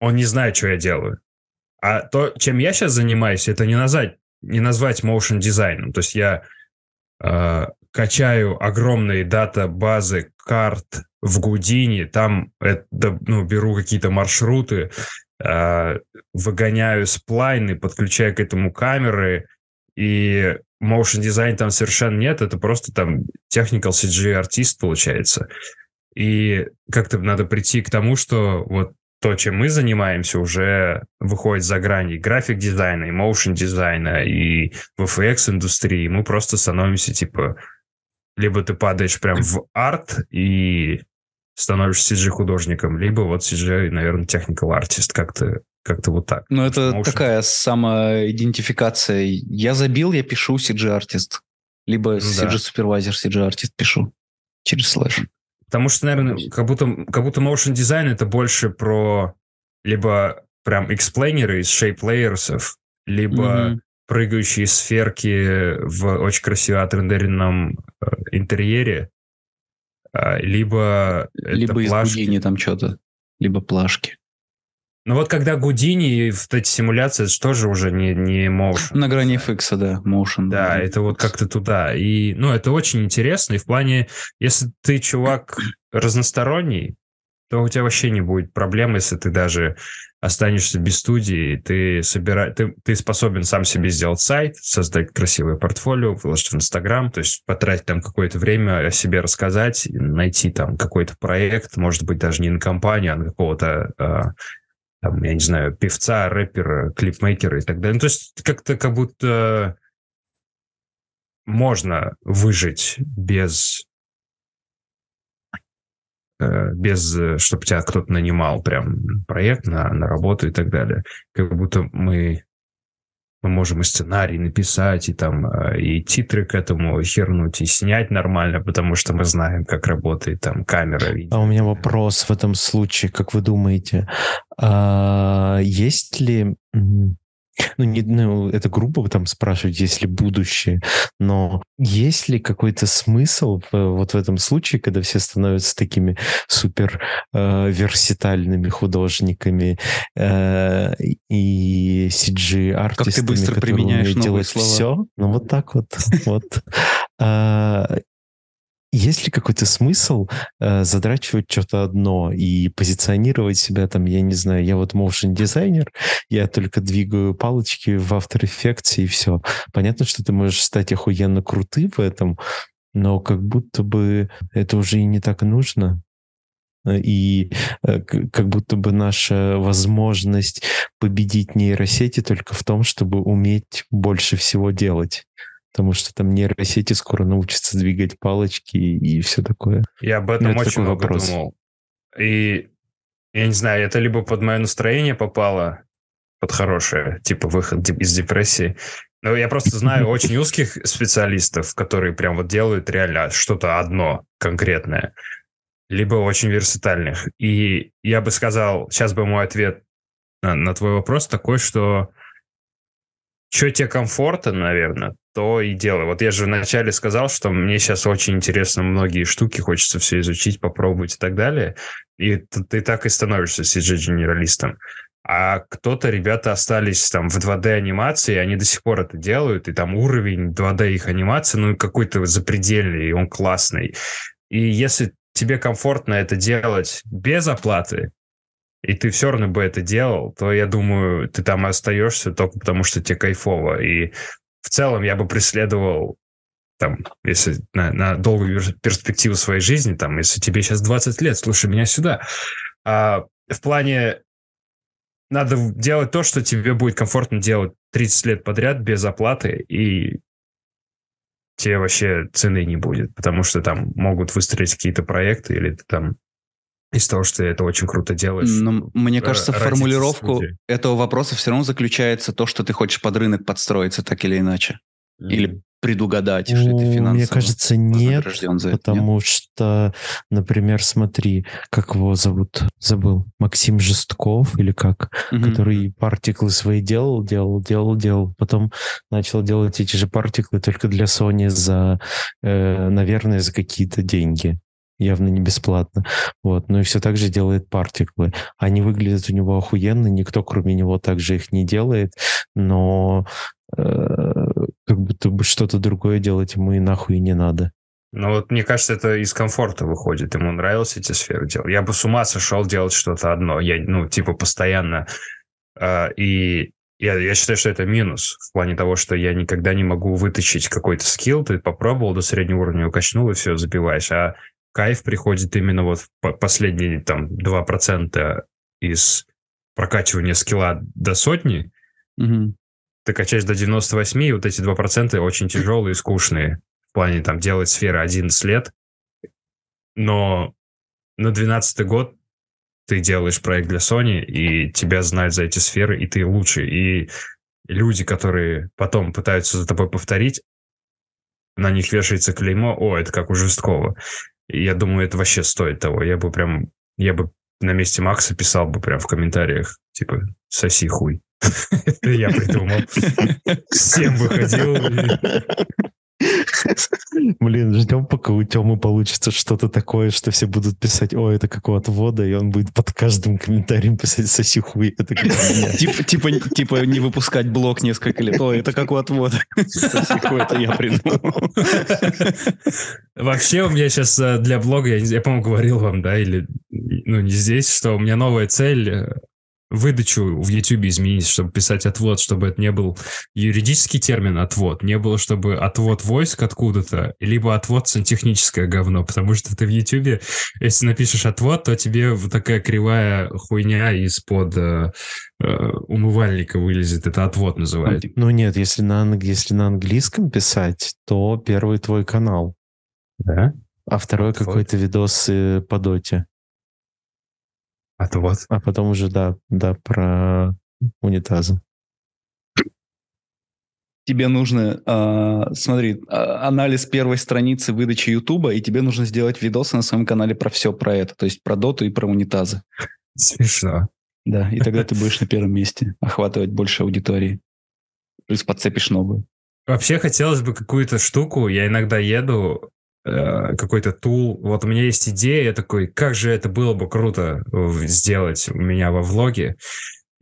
он не знает, что я делаю. А то, чем я сейчас занимаюсь, это не назвать, не назвать motion дизайном. То есть я э, качаю огромные дата-базы карт в Гудине, там это, ну, беру какие-то маршруты, э, выгоняю сплайны, подключаю к этому камеры, и motion дизайн там совершенно нет, это просто там technical CG артист получается. И как-то надо прийти к тому, что вот то, чем мы занимаемся, уже выходит за грани график дизайна, и motion дизайна, и VFX индустрии. Мы просто становимся типа либо ты падаешь прям в арт и становишься CG художником, либо вот CG, наверное, technical артист, как-то как-то вот так. Ну, это Motion. такая самоидентификация. Я забил, я пишу CG-артист. Либо Ну да. CG-супервайзер, CG-артист пишу через слэш. Потому что, наверное, как будто, как будто motion дизайн это больше про либо прям explainer ы из layers, либо Мгм. прыгающие сферки в очень красиво отрендеренном э, интерьере, а, либо Либо из. Гудини там что-то. Либо плашки. Ну вот когда Гудини и вот эти симуляции, это же тоже уже не, не motion. На грани FX, да, motion. Да, это вот как-то туда. И, ну, это очень интересно. И в плане, если ты чувак разносторонний, то у тебя вообще не будет проблем, если ты даже останешься без студии, ты, собира... ты, ты способен сам себе сделать сайт, создать красивое портфолио, выложить в Инстаграм, то есть потратить там какое-то время о себе рассказать, найти там какой-то проект, может быть, даже не на компанию, а на какого-то а, там, я не знаю, певца, рэпера, клипмейкера и так далее. Ну, то есть как-то как будто можно выжить без э, без, чтобы тебя кто-то нанимал прям проект на, на работу и так далее. Как будто мы, мы можем и сценарий написать, и там э, и титры к этому хернуть, и снять нормально, потому что мы знаем, как работает там камера. видео. А у меня вопрос в этом случае, как вы думаете, а, есть ли, ну, не, ну, это грубо там спрашивать, есть ли будущее, но есть ли какой-то смысл в- вот в этом случае, когда все становятся такими супер э, верситальными художниками э, и CG-артистами, быстро которые применяешь умеют новые слова. все? Ну, вот так вот. вот. Есть ли какой-то смысл э, задрачивать что-то одно и позиционировать себя там, я не знаю, я вот motion дизайнер, я только двигаю палочки в After Effects и все. Понятно, что ты можешь стать охуенно крутым в этом, но как будто бы это уже и не так нужно. Э, И э, как будто бы наша возможность победить нейросети только в том, чтобы уметь больше всего делать. Потому что там нейросети скоро научатся двигать палочки и все такое. Я об этом Ну, это очень такой много вопрос. думал. И я не знаю, это либо под мое настроение попало, под хорошее, типа выход из депрессии. Но я просто знаю очень узких специалистов, которые прям вот делают реально что-то одно конкретное. Либо очень версатильных. И я бы сказал, сейчас бы мой ответ на, на твой вопрос такой, что что тебе комфортно, наверное, то и делай. Вот я же вначале сказал, что мне сейчас очень интересно многие штуки, хочется все изучить, попробовать и так далее. И ты так и становишься CG-генералистом. А кто-то, ребята, остались там в 2D-анимации, и они до сих пор это делают, и там уровень 2D их анимации, ну, какой-то запредельный, и он классный. И если тебе комфортно это делать без оплаты, и ты все равно бы это делал, то я думаю, ты там остаешься только потому, что тебе кайфово. И в целом я бы преследовал там, если на, на долгую перспективу своей жизни, там, если тебе сейчас 20 лет, слушай меня сюда. А в плане надо делать то, что тебе будет комфортно делать 30 лет подряд без оплаты, и тебе вообще цены не будет, потому что там могут выстроить какие-то проекты, или ты там из того, что ты это очень круто делаешь. Но мне кажется, в формулировку этого вопроса все равно заключается то, что ты хочешь под рынок подстроиться так или иначе. Mm. Или предугадать, что это финансово. Мне кажется, нет, потому нет? что, например, смотри, как его зовут, забыл, Максим Жестков или как, угу. который партиклы свои делал, делал, делал, делал, потом начал делать эти же партиклы только для Sony за, э, наверное, за какие-то деньги явно не бесплатно. Вот. Ну и все так же делает партиклы. Они выглядят у него охуенно, никто кроме него также их не делает, но э, как будто бы что-то другое делать ему и нахуй не надо. Ну вот мне кажется, это из комфорта выходит. Ему нравилось эти сферы делать. Я бы с ума сошел делать что-то одно. Я, ну, типа, постоянно. Э, и я, я считаю, что это минус в плане того, что я никогда не могу вытащить какой-то скилл. Ты попробовал до среднего уровня, укачнул, и все, забиваешь. А кайф приходит именно вот в последние там 2% из прокачивания скилла до сотни. Угу ты качаешь до 98, и вот эти 2% очень тяжелые и скучные. В плане там делать сферы 11 лет. Но на 12 год ты делаешь проект для Sony, и тебя знают за эти сферы, и ты лучший. И люди, которые потом пытаются за тобой повторить, на них вешается клеймо, о, это как у Жесткова. Я думаю, это вообще стоит того. Я бы прям, я бы на месте Макса писал бы прям в комментариях, типа, соси хуй. Это я придумал. Всем выходил. Блин, ждем, пока у Тёмы получится что-то такое, что все будут писать, о, это как у отвода, и он будет под каждым комментарием писать соси хуй. Это как типа, типа, типа не выпускать блок несколько лет. О, это как у отвода. Соси хуй, это я придумал. Вообще у меня сейчас э, для блога, я, по-моему, говорил вам, да, или ну не здесь, что у меня новая цель э, выдачу в YouTube изменить, чтобы писать отвод, чтобы это не был юридический термин отвод, не было, чтобы отвод войск откуда-то, либо отвод сантехническое говно, потому что ты в YouTube, если напишешь отвод, то тебе вот такая кривая хуйня из-под э, э, умывальника вылезет, это отвод называют. Ну нет, если на, если на английском писать, то первый твой канал. Да? А второй какой-то видос э, по доте. Отвод. А потом уже, да, да, про унитазы. Тебе нужно, э, смотри, анализ первой страницы выдачи Ютуба, и тебе нужно сделать видосы на своем канале про все про это, то есть про доту и про унитазы. Смешно. Да, и тогда ты будешь на первом месте, охватывать больше аудитории. Плюс подцепишь новую. Вообще хотелось бы какую-то штуку, я иногда еду, какой-то тул. Вот у меня есть идея, я такой, как же это было бы круто сделать у меня во влоге.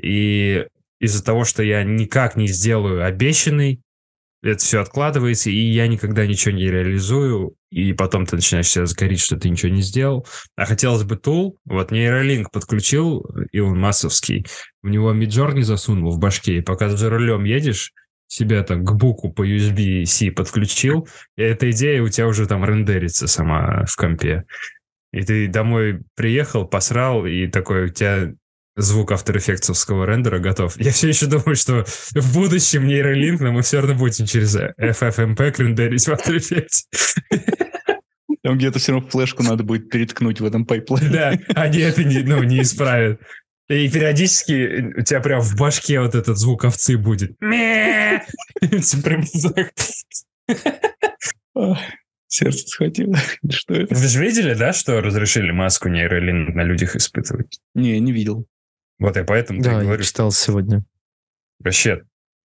И из-за того, что я никак не сделаю обещанный, это все откладывается, и я никогда ничего не реализую, и потом ты начинаешь себя закорить, что ты ничего не сделал. А хотелось бы тул, вот нейролинк подключил, Илон Массовский, в него миджор не засунул в башке, и пока за рулем едешь, себя там к буку по USB-C подключил, и эта идея у тебя уже там рендерится сама в компе. И ты домой приехал, посрал, и такой у тебя звук After Effects рендера готов. Я все еще думаю, что в будущем нейролинк, но мы все равно будем через FFmpeg рендерить в After Effects. Там где-то все равно флешку надо будет переткнуть в этом пайплайне. Да, они это не, ну, не исправят. И периодически у тебя прям в башке вот этот звук овцы будет. Сердце схватило. Что это? Вы же видели, да, что разрешили маску нейролинк на людях испытывать? Не, не видел. Вот я поэтому да, говорю. читал сегодня. Вообще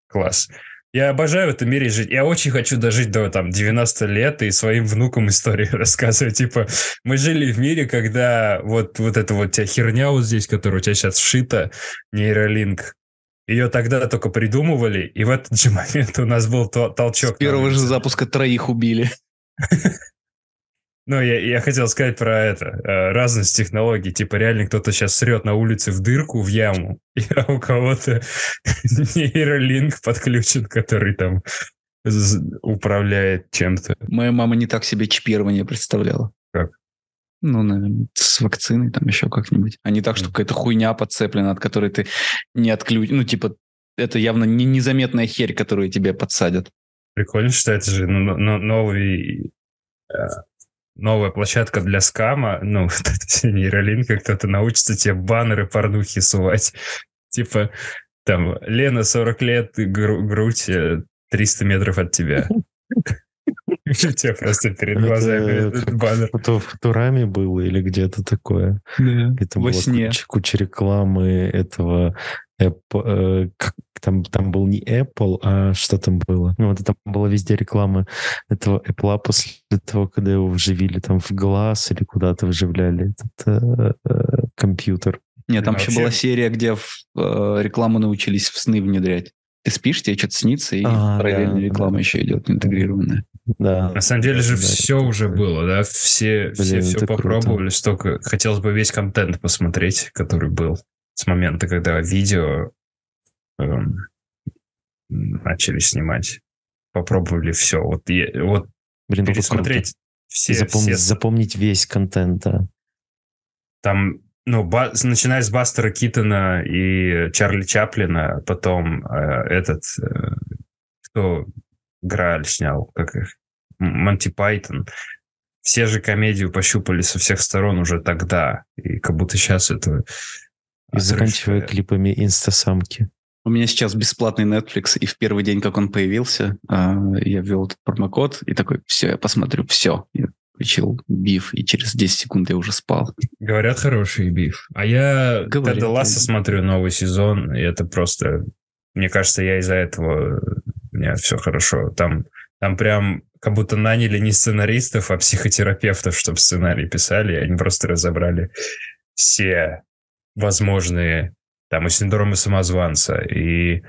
класс. Я обожаю в этом мире жить. Я очень хочу дожить до там 90 лет и своим внукам истории рассказывать. Типа, мы жили в мире, когда вот, вот эта вот тебя херня вот здесь, которая у тебя сейчас вшита, нейролинк, ее тогда только придумывали, и в этот же момент у нас был толчок. С первого же запуска троих убили. Ну, я, я хотел сказать про это, э, разность технологий. Типа, реально кто-то сейчас срет на улице в дырку, в яму, и у кого-то нейролинк подключен, который там управляет чем-то. Моя мама не так себе чипирование представляла. Ну, наверное, с вакциной там еще как-нибудь. А не так, что какая-то хуйня подцеплена, от которой ты не отключ... Ну, типа, это явно не незаметная херь, которую тебе подсадят. Прикольно, что это же ну, ну, новый, э, новая площадка для скама. Ну, вот эта нейролинка, кто-то научится тебе баннеры порнухи сувать. Типа, там, Лена, 40 лет, гру- грудь э, 300 метров от тебя. У тебя просто перед Это глазами баннер. Это в Футураме было или где-то такое. Это Во было сне. Куча, рекламы этого Apple, э, там, там был не Apple, а что там было? Ну, вот там была везде реклама этого Apple после того, когда его вживили там в глаз или куда-то вживляли этот э, э, компьютер. Нет, там А еще вообще- была серия, где в, э, рекламу научились в сны внедрять. Ты спишь, тебе что-то снится, и А, параллельно да, реклама да. еще идет интегрированная. Да. На самом деле же Да, все это уже было, да? Все, все, Блин, все это круто. попробовали, столько... Хотелось бы весь контент посмотреть, который был с момента, когда видео эм, начали снимать. Попробовали все. Вот, я- вот Блин, круто. пересмотреть все, Запомнить, все запомнить весь контент, да. там, ну, ба- начиная с Бастера Китона и Чарли Чаплина, потом э, этот, э, кто Грааль снял, как их, Монти Пайтон. Все же комедию пощупали со всех сторон уже тогда, и как будто сейчас это... И заканчивая отрыв, э, клипами инстасамки. У меня сейчас бесплатный Netflix, и в первый день, как он появился, а, я ввел этот промокод, и такой, все, я посмотрю, все. Я включил биф, и через 10 секунд я уже спал. Говорят, хороший биф. А я Говорят, Теда Ласса да. смотрю новый сезон, и это просто... Мне кажется, я из-за этого... У меня все хорошо. Там, там прям как будто наняли не сценаристов, а психотерапевтов, чтобы сценарий писали, и они просто разобрали все возможные там и синдромы самозванца, и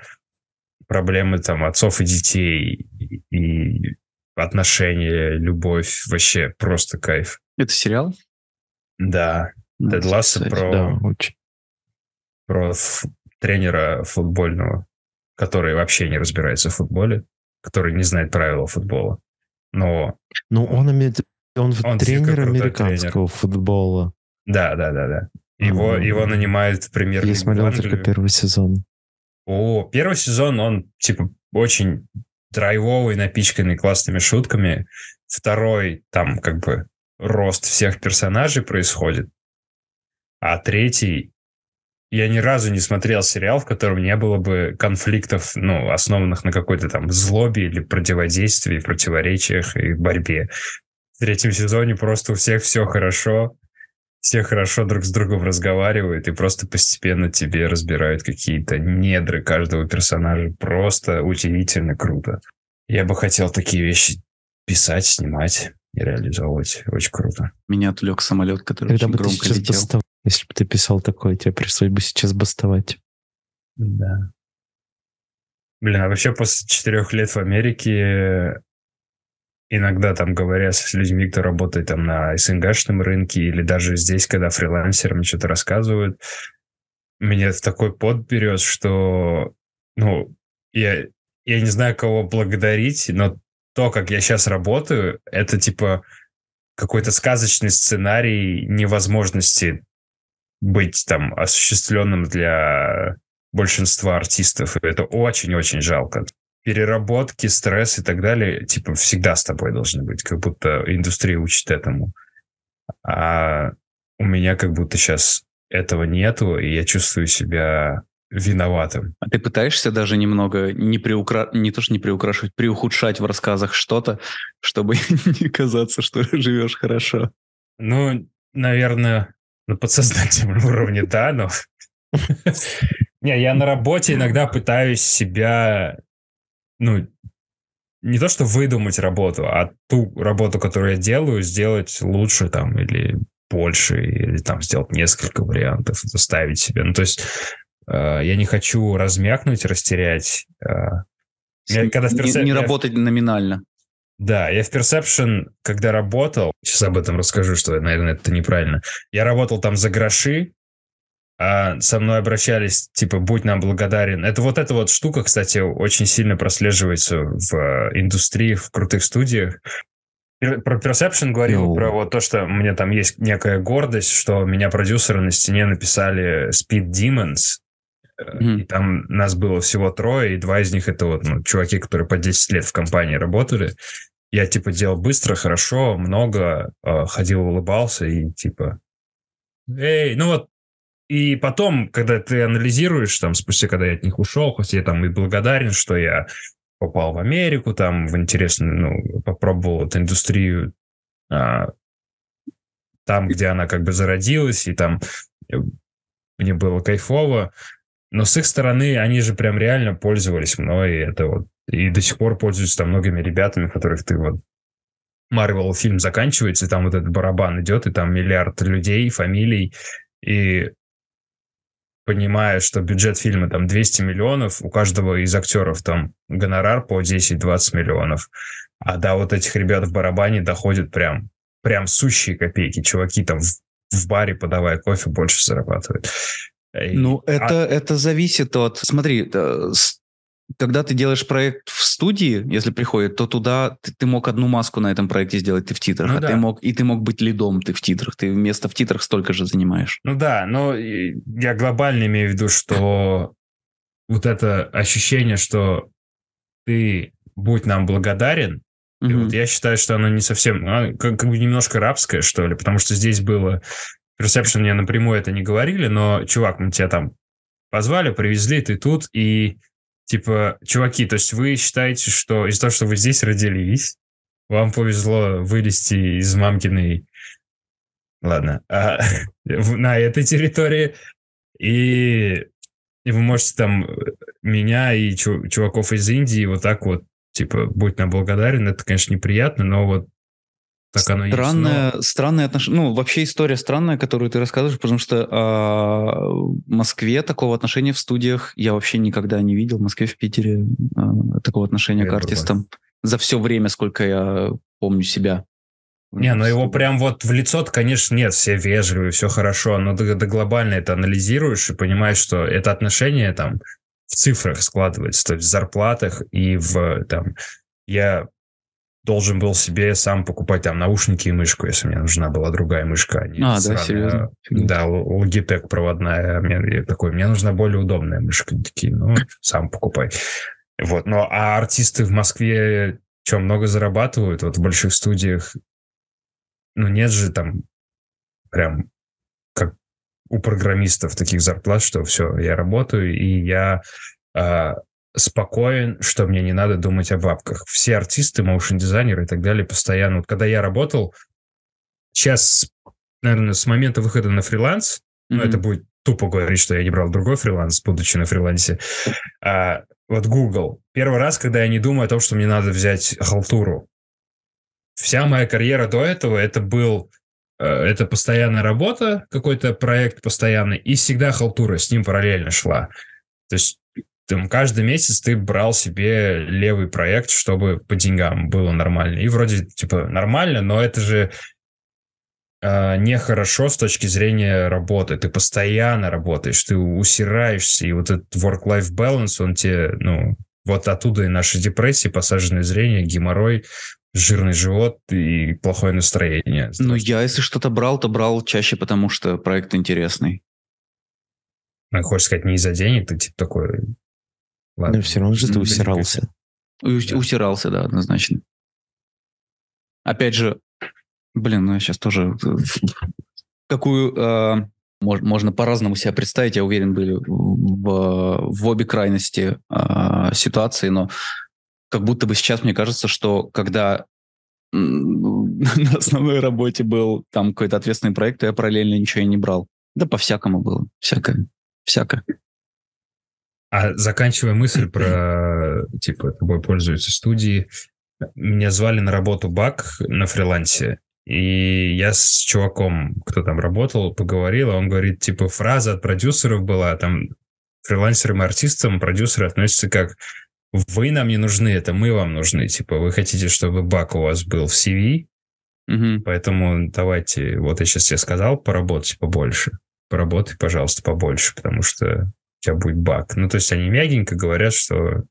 проблемы там отцов и детей, и, отношения, любовь. Вообще просто кайф. Это сериал? Да, Надо Лассо записать. про, Да, очень. про ф- тренера футбольного, который вообще не разбирается в футболе, который не знает правила футбола. Но Ну, он, он, Он тренер американского футбола. да, да, да, да. Его, Мгм. его нанимают в премьер Я смотрел только первый сезон. О, первый сезон, он, типа, очень драйвовый, напичканный классными шутками. Второй, там, как бы, рост всех персонажей происходит. А третий, я ни разу не смотрел сериал, в котором не было бы конфликтов, ну, основанных на какой-то там злобе или противодействии, противоречиях и борьбе. В третьем сезоне просто у всех все хорошо, все хорошо друг с другом разговаривают и просто постепенно тебе разбирают какие-то недры каждого персонажа. Просто удивительно круто. Я бы хотел такие вещи писать, снимать и реализовывать. Очень круто. Меня отвлек самолет, который Когда очень бы громко летел. Если бы ты писал такое, тебе пришлось бы сейчас бастовать. Да. Блин, а вообще после четырех лет в Америке иногда там говоря с людьми, кто работает там на СНГшном рынке или даже здесь, когда фрилансерам что-то рассказывают, меня в такой пот берет, что, ну, я, я не знаю, кого благодарить, но то, как я сейчас работаю, это типа какой-то сказочный сценарий невозможности быть там осуществленным для большинства артистов. И это очень-очень жалко. Переработки, стресс и так далее, типа, всегда с тобой должны быть, как будто индустрия учит этому. А у меня как будто сейчас этого нету, и я чувствую себя виноватым. А ты пытаешься даже немного не, приукра... не то, что не приукрашивать, приухудшать в рассказах что-то, чтобы не казаться, что живешь хорошо. Ну, наверное, на подсознательном уровне, да, но... Не, я на работе иногда пытаюсь себя, ну, не то что выдумать работу, а ту работу, которую я делаю, сделать лучше там или больше, или там сделать несколько вариантов, заставить себя. Ну, то есть э, я не хочу размякнуть, растерять. э. Я когда в не, Percep- не в- работать номинально. Да, я в Perception, когда работал, сейчас об этом расскажу, что, наверное, это неправильно. Я работал там за гроши, а, со мной обращались, типа, будь нам благодарен. Это вот эта вот штука, кстати, очень сильно прослеживается в э, индустрии, в крутых студиях. Про Perception говорил, Ну. про вот то, что у меня там есть некая гордость, что меня продюсеры на стене написали Speed Demons, Мгм. и там нас было всего трое, и два из них это вот ну, чуваки, которые по 10 лет в компании работали. Я, типа, делал быстро, хорошо, много, э, ходил, улыбался и, типа, эй, ну вот, и потом, когда ты анализируешь, там, спустя, когда я от них ушел, хоть я там и благодарен, что я попал в Америку, там, в интересную, ну, попробовал эту индустрию а, там, где она как бы зародилась, и там э, мне было кайфово. Но с их стороны они же прям реально пользовались мной, и это вот, и до сих пор пользуются там многими ребятами, которых ты вот Марвел фильм заканчивается, и там вот этот барабан идет, и там миллиард людей, фамилий, и понимая, что бюджет фильма там 200 миллионов, у каждого из актеров там гонорар по 10-20 миллионов. А до вот этих ребят в барабане доходят прям, прям сущие копейки. Чуваки там в, в баре, подавая кофе, больше зарабатывают. Ну, а- это, это зависит от... Смотри, э, с- когда ты делаешь проект в студии, если приходит, то туда ты, ты мог одну маску на этом проекте сделать, ты в титрах, Ну а да. ты мог, и ты мог быть лидом, ты в титрах, ты место в титрах столько же занимаешь. Ну да, но я глобально имею в виду, что вот это ощущение, что ты будь нам благодарен, и вот я считаю, что оно не совсем, а, как, как бы немножко рабское, что ли, потому что здесь было, Perception мне напрямую это не говорили, но, чувак, мы тебя там позвали, привезли, ты тут, и типа, чуваки, то есть вы считаете, что из-за того, что вы здесь родились, вам повезло вылезти из мамкиной, ладно, а, на этой территории, и, и вы можете там меня и чу- чуваков из Индии вот так вот типа, будь нам благодарен, это, конечно, неприятно, но вот так оно есть. Странное, странное отношение. Ну, вообще история странная, которую ты рассказываешь, потому что а, в Москве такого отношения в студиях я вообще никогда не видел. В Москве, в Питере а, такого отношения Это к артистам за все время, сколько я помню себя. Не, ну его прям вот в лицо конечно, нет, все вежливые, все хорошо, но ты, ты глобально это анализируешь и понимаешь, что это отношение там в цифрах складывается, то есть в зарплатах и в там... Я должен был себе сам покупать там наушники и мышку, если мне нужна была другая мышка. А, не А, да, сраная, серьезно? Да, Logitech проводная. Мне, я такой, мне нужна более удобная мышка. Они Такие, ну, сам покупай. Вот, ну, а артисты в Москве что, много зарабатывают? Вот в больших студиях ну, нет же там прям как у программистов таких зарплат, что все, я работаю, и я а, спокоен, что мне не надо думать о бабках. Все артисты, моушн-дизайнеры и так далее постоянно... Вот когда я работал, сейчас, наверное, с момента выхода на фриланс, ну, Мгм. это будет тупо говорить, что я не брал другой фриланс, будучи на фрилансе. А, вот Google. Первый раз, когда я не думаю о том, что мне надо взять халтуру. Вся моя карьера до этого это был э, это постоянная работа, какой-то проект постоянный, и всегда халтура с ним параллельно шла. То есть там, каждый месяц ты брал себе левый проект, чтобы по деньгам было нормально. И вроде, типа, нормально, но это же э, нехорошо с точки зрения работы. Ты постоянно работаешь, ты усираешься, и вот этот work-life balance, он тебе, ну, вот оттуда и наши депрессии, посаженное зрение, геморрой, жирный живот и плохое настроение. Ну, я, если что-то брал, то брал чаще, потому что проект интересный. Ну, хочешь сказать, не из-за денег, ты типа такой... Ладно. Но все равно же ты усирался. У- Да. Усирался, да, однозначно. Опять же, блин, ну я сейчас тоже... Какую... э, мож- можно по-разному себя представить, я уверен, были в, в обе крайности э, ситуации, но как будто бы сейчас мне кажется, что когда на основной работе был там какой-то ответственный проект, то я параллельно ничего и не брал. Да по-всякому было. Всякое. Всякое. А заканчивая мысль про, типа, тобой пользуются студии, меня звали на работу БАК на фрилансе, и я с чуваком, кто там работал, поговорил, а он говорит, типа, фраза от продюсеров была, там, фрилансерам и артистам продюсеры относятся как «Вы нам не нужны, это мы вам нужны». Типа, вы хотите, чтобы БАК у вас был в CV, Мгм. поэтому давайте, вот я сейчас тебе сказал, поработайте побольше. поработай, пожалуйста, побольше, потому что тебя будет баг. Ну, то есть они мягенько говорят, что...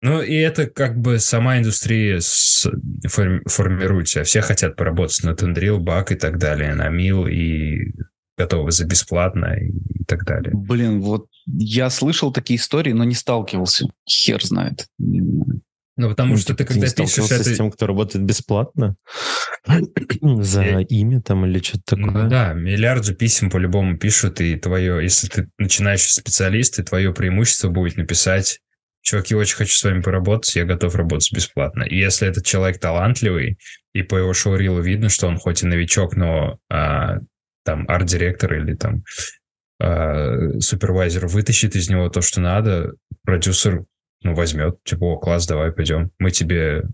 Ну, и это как бы сама индустрия с... форми... формируется. Все хотят поработать на Unreal, баг и так далее, на Мил и готовы за бесплатно и, так далее. Блин, вот я слышал такие истории, но не сталкивался. Хер знает. Ну, потому Ну, что ты, типа, когда пишешь это... с тем, кто работает бесплатно за Я- имя там или что-то Ну такое. да, миллиард же писем по-любому пишут, и твое, если ты начинающий специалист, и твое преимущество будет написать, чуваки, очень хочу с вами поработать, я готов работать бесплатно. И если этот человек талантливый, и по его шоурилу видно, что он хоть и новичок, но а, там арт-директор или там а, супервайзер вытащит из него то, что надо, продюсер ну, возьмет, типа, о, класс, давай пойдем. Мы тебе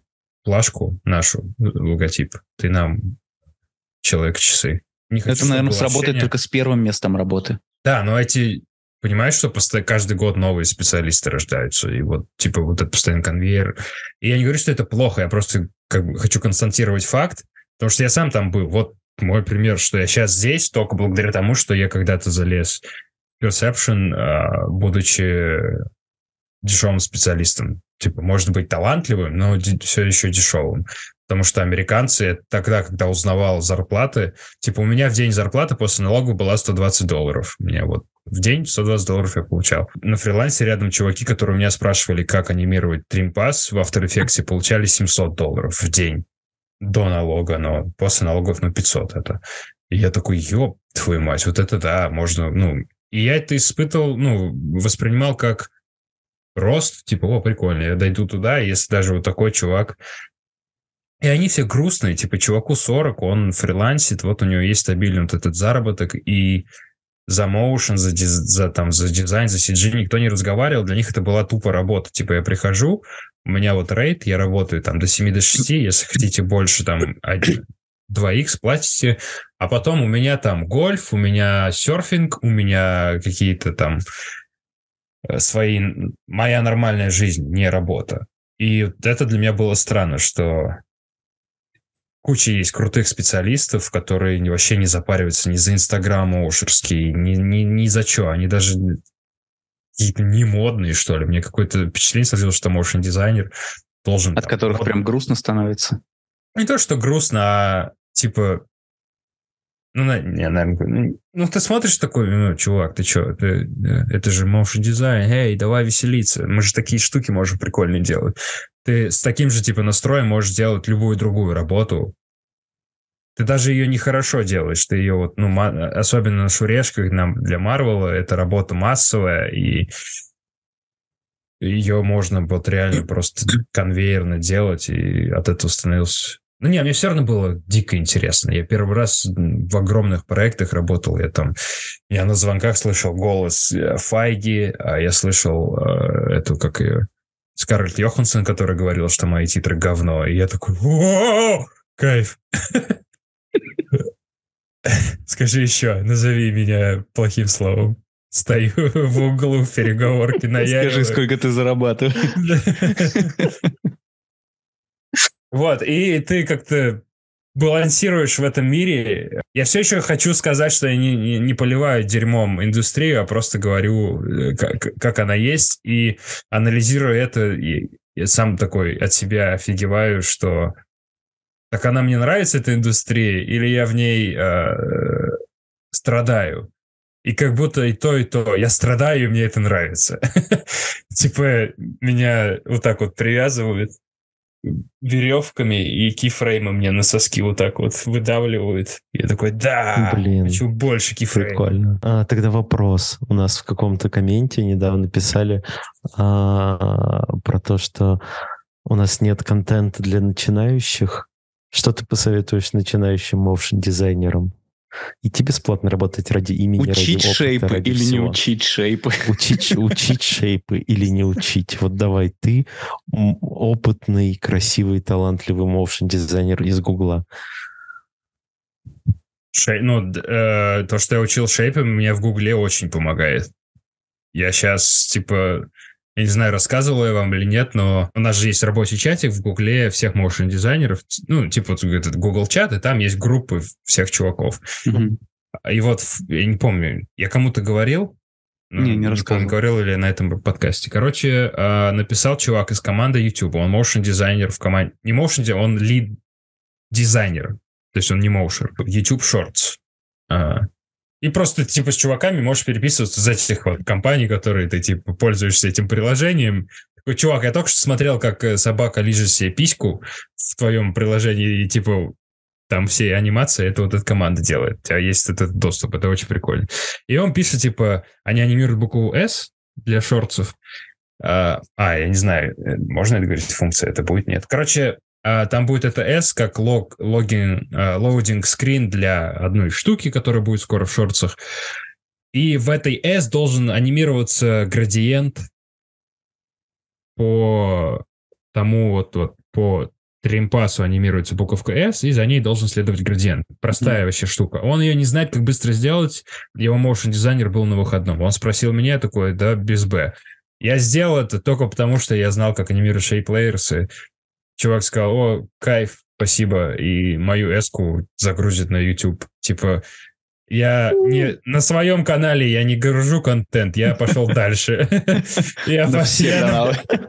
плашку нашу, логотип, ты нам человек-часы. Не хочу, Это, наверное, сработает ощущение- только с первым местом работы. Да, но эти... Понимаешь, что постоянно, каждый год новые специалисты рождаются, и вот, типа, вот этот постоянный конвейер. И я не говорю, что это плохо, я просто как бы хочу констатировать факт, потому что я сам там был. Вот мой пример, что я сейчас здесь только благодаря тому, что я когда-то залез в Perception, а, будучи дешевым специалистом. Типа, может быть талантливым, но все еще дешевым. Потому что американцы тогда, когда узнавал зарплаты, типа у меня в день зарплаты после налогов была 120 долларов. Меня вот в день 120 долларов я получал. На фрилансе рядом чуваки, которые меня спрашивали, как анимировать тримпас в After Effects, получали 700 долларов в день до налога, но после налогов, ну, 500 это. И я такой, ёб твою мать, вот это да, можно, ну... И я это испытывал, ну, воспринимал как рост, типа, о, прикольно, я дойду туда, если даже вот такой чувак... И они все грустные, типа, чуваку 40, он фрилансит, вот у него есть стабильный вот этот заработок, и за motion, за, диз- за, там, за дизайн, за CG никто не разговаривал, для них это была тупо работа. Типа, я прихожу, у меня вот рейд, я работаю там до 7 до 6, если хотите больше, там, 1, 2х платите, а потом у меня там гольф, у меня серфинг, у меня какие-то там свои... Моя нормальная жизнь, не работа. И это для меня было странно, что куча есть крутых специалистов, которые вообще не запариваются ни за Инстаграм Оушерский, ни, ни, ни за что. Они даже какие-то не модные, что ли. Мне какое-то впечатление сложилось, что motion дизайнер должен... От там, которых вот- прям грустно становится. не то, что грустно, а типа... Ну, на- не, наверное, ну, ну, ты смотришь такой, ну, чувак, ты что, это же motion дизайн, эй, давай веселиться, мы же такие штуки можем прикольные делать. Ты с таким же, типа, настроем можешь делать любую другую работу. Ты даже ее нехорошо делаешь, ты ее вот, ну, особенно на шурешках нам для Марвела, это работа массовая, и ее можно вот реально просто конвейерно делать, и от этого становился... Ну, не, мне все равно было дико интересно. Я первый раз в огромных проектах работал. Я там... Я на звонках слышал голос э, Файги, а я слышал э, эту, как ее... Скарлетт Йоханссон, которая говорила, что мои титры говно. И я такой, «О, кайф. Скажи еще, назови меня плохим словом. Стою в углу в переговорке на Скажи, сколько ты зарабатываешь. Вот, и ты как-то балансируешь в этом мире. Я все еще хочу сказать, что я не, не, не поливаю дерьмом индустрию, а просто говорю, э, как, как она есть, и анализируя это, и, я сам такой от себя офигеваю, что так она мне нравится, эта индустрия, или я в ней э, страдаю. И как будто и то, и то. Я страдаю, и мне это нравится. Типа меня вот так вот привязывают веревками и кейфреймы мне на соски вот так вот выдавливают. Я такой, да, Блин, хочу больше кейфреймов. Прикольно. А, тогда вопрос. У нас в каком-то комменте недавно писали а, про то, что у нас нет контента для начинающих. Что ты посоветуешь начинающим моушн-дизайнерам? Идти бесплатно работать ради имени, Учить ради опыта, шейпы ради или не всего. учить шейпы? Учить, учить шейпы или не учить. Вот давай, ты опытный, красивый, талантливый моушн-дизайнер из Гугла. Шей- ну, э, то, что я учил шейпом, мне в Гугле очень помогает. Я сейчас, типа, я не знаю, рассказывал я вам или нет, но у нас же есть рабочий чатик в Гугле всех motion дизайнеров, ну, типа вот этот Google чат, и там есть группы всех чуваков. Мгм. И вот, я не помню, я кому-то говорил, ну, Не, не помню, рассказывал. говорил ли на этом подкасте. Короче, э, написал чувак из команды YouTube. Он motion дизайнер в команде. Не motion дизайнер, он лид дизайнер. То есть он не motion. YouTube Shorts. И просто, типа, с чуваками можешь переписываться из этих вот компаний, которые ты, типа, пользуешься этим приложением. Такой, чувак, я только что смотрел, как э, собака лижет себе письку в твоем приложении, и, типа, там все анимации, это вот эта команда делает. У тебя есть этот доступ, это очень прикольно. И он пишет, типа, они анимируют букву S для шортсов. А, а, я не знаю, э, можно это говорить функция, это будет? Нет. Короче, там будет это S как лог, логин, а, loading screen для одной штуки, которая будет скоро в шортсах. И в этой S должен анимироваться градиент по тому вот, вот по тримпасу анимируется буковка S, и за ней должен следовать градиент. Простая вообще штука. Он ее не знает, как быстро сделать. Его motion дизайнер был на выходном. Он спросил меня я такой, да, без Б. Я сделал это только потому, что я знал, как анимируют и чувак сказал, о, кайф, спасибо, и мою эску загрузит на YouTube. Типа, я не на своем канале я не гружу контент, я пошел дальше.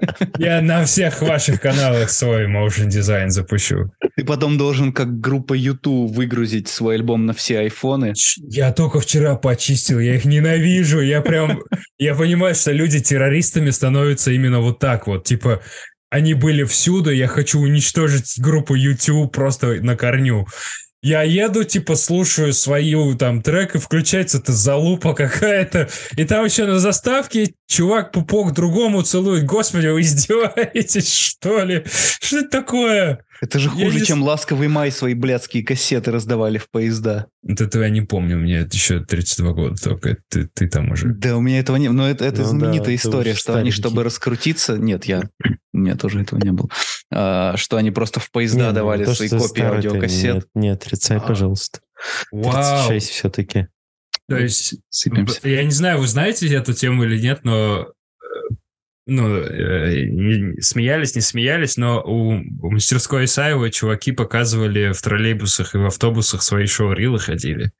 Я На всех ваших каналах свой motion дизайн запущу. Ты потом должен, как группа YouTube, выгрузить свой альбом на все айфоны. Я только вчера почистил, я их ненавижу. Я прям, я понимаю, что люди террористами становятся именно вот так вот. Типа, они были всюду, я хочу уничтожить группу YouTube просто на корню. Я еду, типа, слушаю свою там трек, и включается эта залупа какая-то. И там еще на заставке чувак пупок другому целует. Господи, вы издеваетесь, что ли? Что это такое? Это же хуже, не чем «Ласковый май» свои блядские кассеты раздавали в поезда. Вот этого я не помню, мне это еще 32 года только. Ты, ты там уже. Да, у меня этого не Но это, это Ну знаменитая история, что они, чтобы раскрутиться... Нет, я... У меня тоже этого не было. А, что они просто в поезда Не, ну, давали то, свои копии аудиокассет. Нет, не отрицай, А. пожалуйста. Вау! 36 все-таки. То есть, Сыпемся. я не знаю, вы знаете эту тему или нет, но ну, э, смеялись, не смеялись, но у, у мастерской Исаева чуваки показывали в троллейбусах и в автобусах свои шоу-рилы ходили.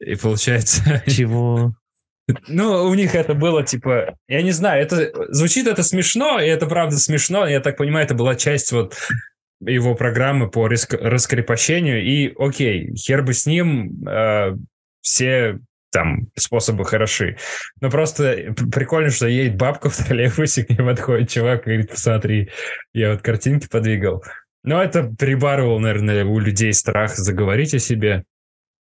И получается... Чего? Ну, у них это было типа, я не знаю, это звучит это смешно, и это правда смешно. Я так понимаю, это была часть вот его программы по раск- раскрепощению. И окей, хер бы с ним, э, все там способы хороши. Но просто п- прикольно, что едет бабка в троллейбусе, к ней подходит чувак и говорит, посмотри, я вот картинки подвигал. Но это прибарывал, наверное, у людей страх заговорить о себе.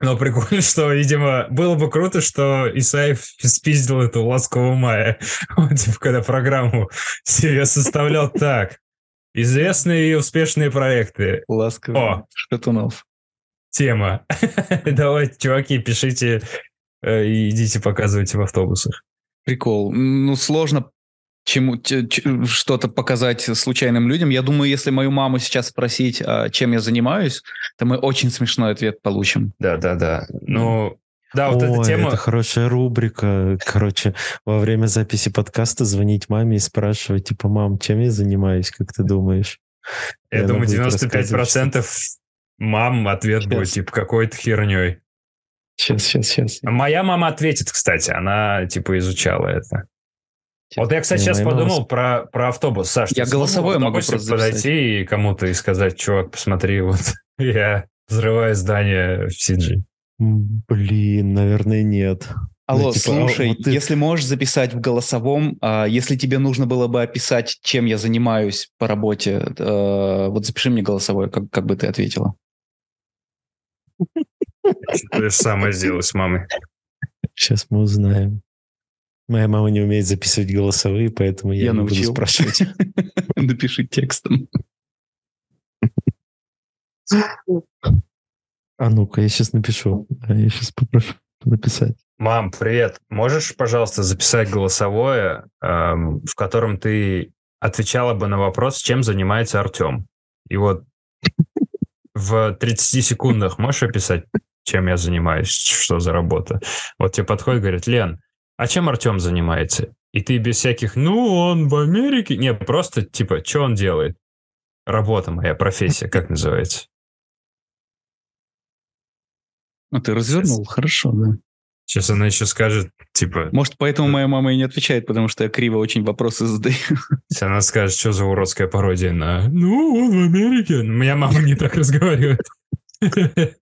Но прикольно, что, видимо, было бы круто, что Исаев спиздил эту ласкового мая. Вот, типа, когда программу себе составлял так. Известные и успешные проекты. Ласковый О. Шатунов. Тема. Давайте, чуваки, пишите и идите показывайте в автобусах. Прикол. Ну, сложно чему что-то показать случайным людям. Я думаю, если мою маму сейчас спросить, а, чем я занимаюсь, то мы очень смешной ответ получим. Да, да, да. Ну, да, вот Ой, эта тема... это хорошая рубрика. Короче, во время записи подкаста звонить маме и спрашивать, типа, мам, чем я занимаюсь, как ты думаешь? И Я она думаю, будет 95% мам ответ Щас. будет, типа, какой-то херней. Сейчас, сейчас, сейчас. Моя мама ответит, кстати, она, типа, изучала это. Вот я, кстати, сейчас подумал про, про автобус. Саш, Я в могу просто записать. подойти и кому-то и сказать, чувак, посмотри, вот я взрываю здание в CG. М, Блин, наверное, нет. Алло, Ну, типа, а слушай, вот ты- если можешь записать в голосовом, а, если тебе нужно было бы описать, чем я занимаюсь по работе, э, вот запиши мне голосовое, как, как бы ты ответила. Ты же самое сделай с мамой. Сейчас мы узнаем. Моя мама не умеет записывать голосовые, поэтому я, Я не научил. буду спрашивать. Напиши текстом. А ну-ка, я сейчас напишу. А Я сейчас попрошу написать. Мам, привет. Можешь, пожалуйста, записать голосовое, эм, в котором ты отвечала бы на вопрос, чем занимается Артем? И вот в 30 секундах можешь описать, чем я занимаюсь, что за работа? Вот тебе подходит, говорит, Лен, а чем Артем занимается? И ты без всяких, ну, он в Америке. Не, просто типа, что он делает? Работа моя, профессия, как называется? Ну, ты развернул, хорошо, да. Сейчас она еще скажет, типа... Может, поэтому моя мама и не отвечает, потому что я криво очень вопросы задаю. Сейчас она скажет, что за уродская пародия на... Ну, он в Америке. Ну, Моя мама не так разговаривает.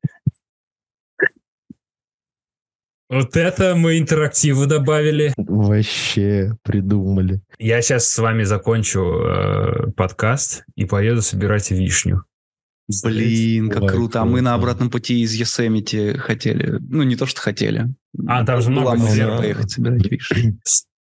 Вот это мы интерактиву добавили. Вообще придумали. Я сейчас с вами закончу э, подкаст и поеду собирать вишню. Блин, как Ой, круто. А мы на обратном пути из Йосемити хотели. Ну, не то, что хотели. А, там же Была много где. поехать собирать вишни.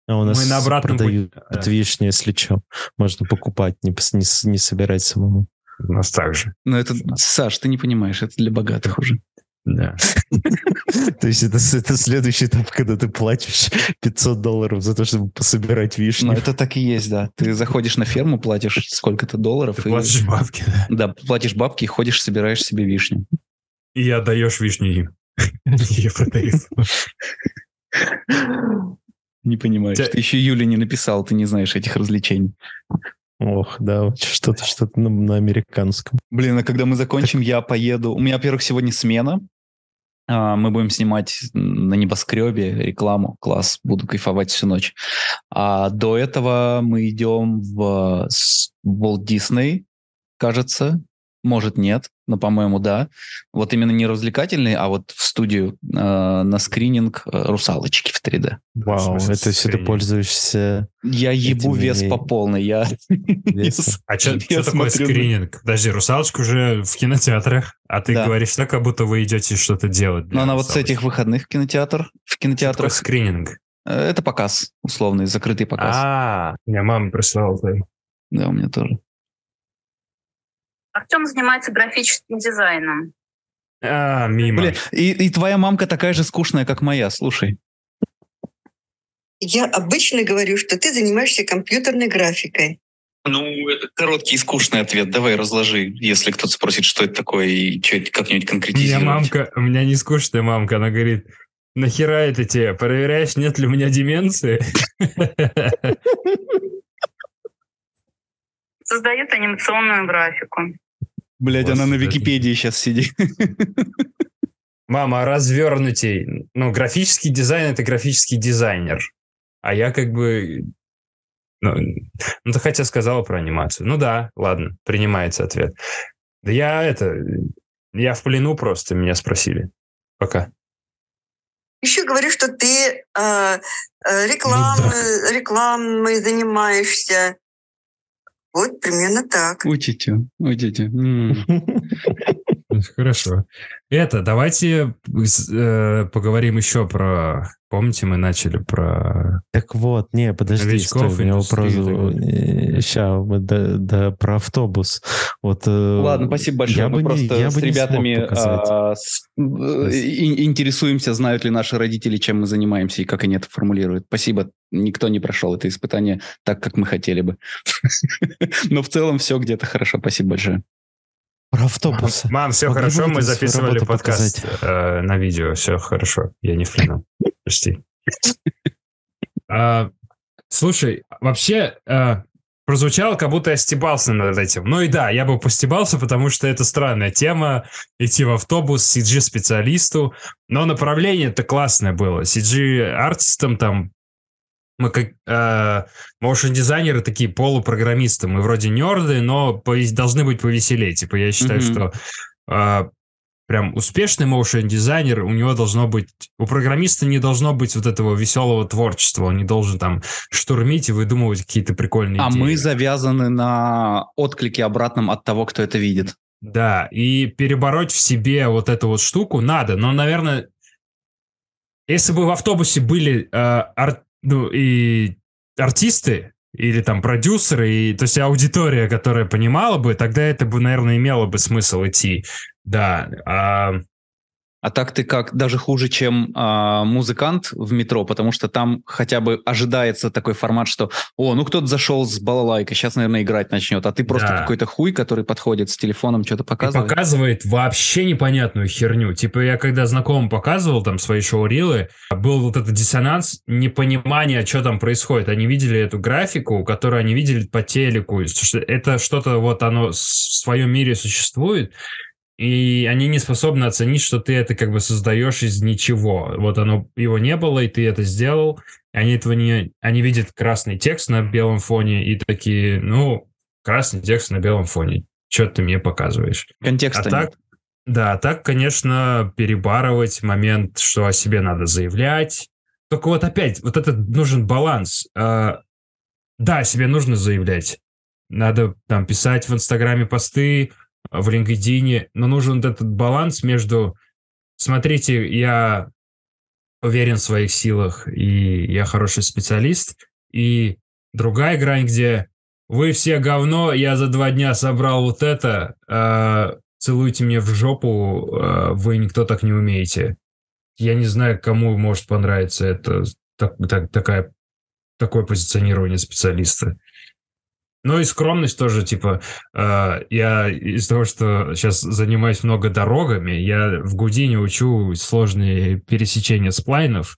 А у нас Мы на обратном продают пути- вишни, если что. Можно покупать, не, пос- не, не собирать самому. У нас так же. Но это, Саш, ты не понимаешь, это для богатых уже. Да. То есть это, следующий этап, когда ты платишь 500 долларов за то, чтобы пособирать Но вишни. Ну, это так и есть, да. Ты заходишь на ферму, платишь сколько-то долларов. Ты и- платишь бабки, да. Да, платишь бабки и ходишь, собираешь себе вишню. И отдаешь вишню им. Не понимаешь. Те- Ты еще Юле не написал, ты не знаешь этих развлечений. Ох, да, что-то что-то на, на американском. Блин, а когда мы закончим, я поеду. У меня, во-первых, сегодня смена. А, Мы будем снимать на небоскребе рекламу. Класс, буду кайфовать всю ночь. А до этого мы идем в с- Walt Disney, кажется. Может, нет, но, по-моему, да. Вот именно не развлекательный, а вот в студию э, на скрининг э, «Русалочки» в 3D. Вау, смысле, это все ты пользуешься Я ебу Этими- вес по полной. Я... А что такое скрининг? Подожди, «Русалочка» уже в кинотеатрах, а ты Да. говоришь так, как будто вы идете что-то делать. Но она вот с этих выходных в кинотеатр. В кинотеатрах скрининг? э, это показ, условный, закрытый показ. А, меня мама прислала. Да, у меня тоже. Артем занимается графическим дизайном. А, мимо. Блин, и, и твоя мамка такая же скучная, как моя, слушай. Я обычно говорю, что ты занимаешься компьютерной графикой. Ну, это короткий и скучный ответ. Давай разложи, если кто-то спросит, что это такое, и что как-нибудь У меня конкретизировать. мамка, у меня не скучная мамка, она говорит, нахера это тебе? Проверяешь, нет ли у меня деменции? Создает анимационную графику. Блять, она на. Википедии сейчас сидит. Мама, развернутей. Ну, графический дизайн — это графический дизайнер. А я как бы... Ну, ну, ты хотя сказала про анимацию. Ну да, ладно, принимается ответ. Да я это... Я в плену просто, меня спросили. Пока. Еще говорю, что ты э, э, рекламой, рекламой занимаешься. Вот примерно так. Тетя. М. Хорошо. Это, давайте э, поговорим еще про... Помните, мы начали про... Так вот, не, подожди, Новичков, стой, у меня вопрос. Сейчас, да, да, про автобус. Вот, э, Ладно, спасибо большое. Я Мы бы не- просто я с ребятами а, с- э, ин- интересуемся, знают ли наши родители, чем мы занимаемся и как они это формулируют. Спасибо. Никто не прошел это испытание так, как мы хотели бы. Но в целом все где-то хорошо. Спасибо большое. Про автобусы. Мам, все Могли хорошо, мы записывали подкаст э, на видео, все хорошо, я не в плену. Прости. А, Слушай, вообще э, прозвучало, как будто я стебался над этим. Ну и да, я бы постебался, потому что это странная тема, идти в автобус CG-специалисту, но направление-то классное было. CG-артистам там мы как э, моушн-дизайнеры такие полупрограммисты. Мы вроде нерды, но повес- должны быть повеселее. Типа я считаю, Мгм. что э, прям успешный моушн-дизайнер, у него должно быть... У программиста не должно быть вот этого веселого творчества. Он не должен там штурмить и выдумывать какие-то прикольные А идеи. мы завязаны на отклике обратном от того, кто это видит. Да, и перебороть в себе вот эту вот штуку надо, но, наверное, если бы в автобусе были э, ар- ну, и артисты, или там продюсеры, и, то есть аудитория, которая понимала бы, тогда это бы, наверное, имело бы смысл идти. Да, а, А так ты как даже хуже, чем а, музыкант в метро, потому что там хотя бы ожидается такой формат, что о, ну кто-то зашел с балалайкой, сейчас, наверное, играть начнет, а ты просто Да. какой-то хуй, который подходит с телефоном, что-то и показывает. показывает вообще непонятную херню. Типа я когда знакомым показывал там свои шоу-рилы, был вот этот диссонанс, непонимание, что там происходит. Они видели эту графику, которую они видели по телеку. Это что-то вот оно в своем мире существует, и они не способны оценить, что ты это как бы создаешь из ничего. Вот оно, его не было, и ты это сделал. И они этого не... Они видят красный текст на белом фоне и такие, ну, красный текст на белом фоне. Что ты мне показываешь? Контекста а так, нет. Да, а так, конечно, перебарывать момент, что о себе надо заявлять. Только вот опять, вот этот нужен баланс. А, Да, о себе нужно заявлять. Надо там писать в Инстаграме посты, в LinkedIn, но нужен вот этот баланс между смотрите, я уверен в своих силах, и я хороший специалист, и другая грань, где вы все говно, я за два дня собрал вот это, э, целуйте мне в жопу, э, вы никто так не умеете. Я не знаю, кому может понравиться это так, так, такая, такое позиционирование специалиста. Ну и скромность тоже, типа, э, я из того, что сейчас занимаюсь много дорогами, я в Гудине учу сложные пересечения сплайнов,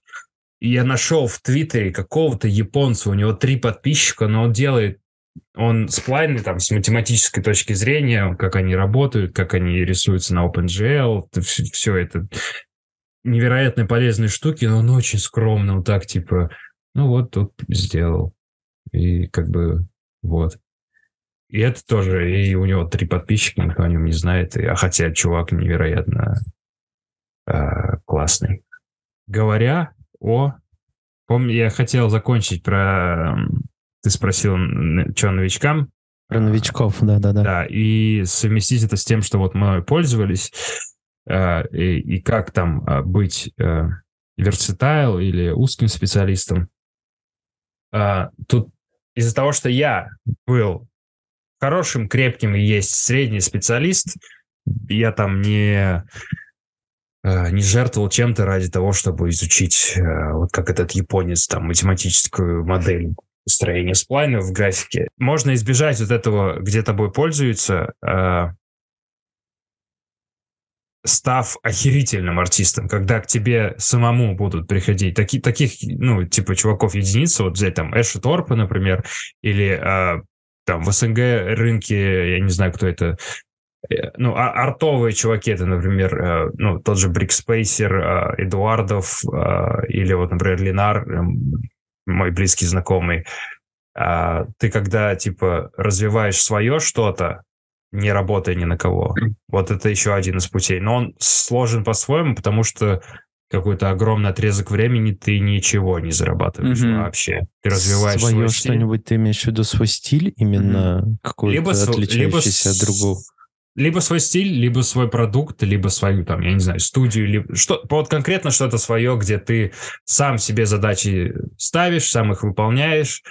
и я нашел в Твиттере какого-то японца, у него три подписчика, но он делает, он сплайны там с математической точки зрения, как они работают, как они рисуются на OpenGL, все, все это невероятно полезные штуки, но он очень скромно, вот так, типа, ну вот тут сделал. И как бы вот. И это тоже, и у него три подписчика, никто о нем не знает. И, а хотя чувак невероятно э, классный. Говоря о... Помню, я хотел закончить про... Ты спросил, что новичкам? Про новичков, да-да-да. Да, и совместить это с тем, что вот мы пользовались, э, и, и как там э, быть э, верситайл или узким специалистом. Э, тут из-за того, что я был хорошим, крепким и есть средний специалист, я там не, э, не жертвовал чем-то ради того, чтобы изучить, э, вот как этот японец, там, математическую модель строения сплайна в графике. Можно избежать вот этого, где тобой пользуются, э, став охерительным артистом, когда к тебе самому будут приходить таки, таких, ну, типа, чуваков единицы, вот взять там Эша Торпа, например, или э, там в СНГ рынке, я не знаю, кто это, э, ну, а, артовые чуваки, это, например, э, ну, тот же Брикспейсер, э, Эдуардов, э, или вот, например, Ленар, э, мой близкий знакомый. Ты когда, типа, развиваешь свое что-то, не работая ни на кого. Вот это еще один из путей. Но он сложен по-своему, потому что какой-то огромный отрезок времени ты ничего не зарабатываешь Мгм. вообще. Ты развиваешь свое свой стиль. что-нибудь, ты имеешь в виду свой стиль именно какой-то Либо, отличающийся с- от другого? Либо свой стиль, либо свой продукт, либо свою, там, я не знаю, студию, либо что, вот конкретно что-то свое, где ты сам себе задачи ставишь, сам их выполняешь,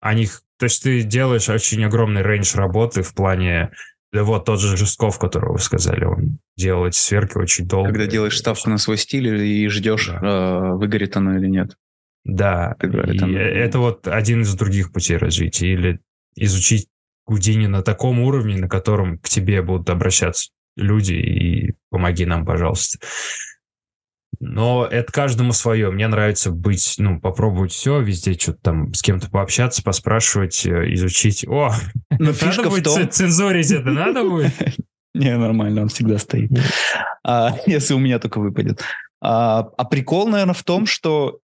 о них, то есть ты делаешь очень огромный рейндж работы в плане, да вот тот же Жестков, которого вы сказали, он делал эти сверки очень долго. Когда делаешь ставку на свой стиль и ждешь, Да. э, выгорит оно или нет. Да, и там- это вот один из других путей развития. Или изучить Гудини на таком уровне, на котором к тебе будут обращаться люди, и помоги нам, пожалуйста. Но это каждому свое. Мне нравится быть, ну, попробовать все, везде что-то там с кем-то пообщаться, поспрашивать, э, изучить. О, Но надо будет том... цензурить это, надо будет? Не, нормально, он всегда стоит. А, если у меня только выпадет. А, а прикол, наверное, в том, что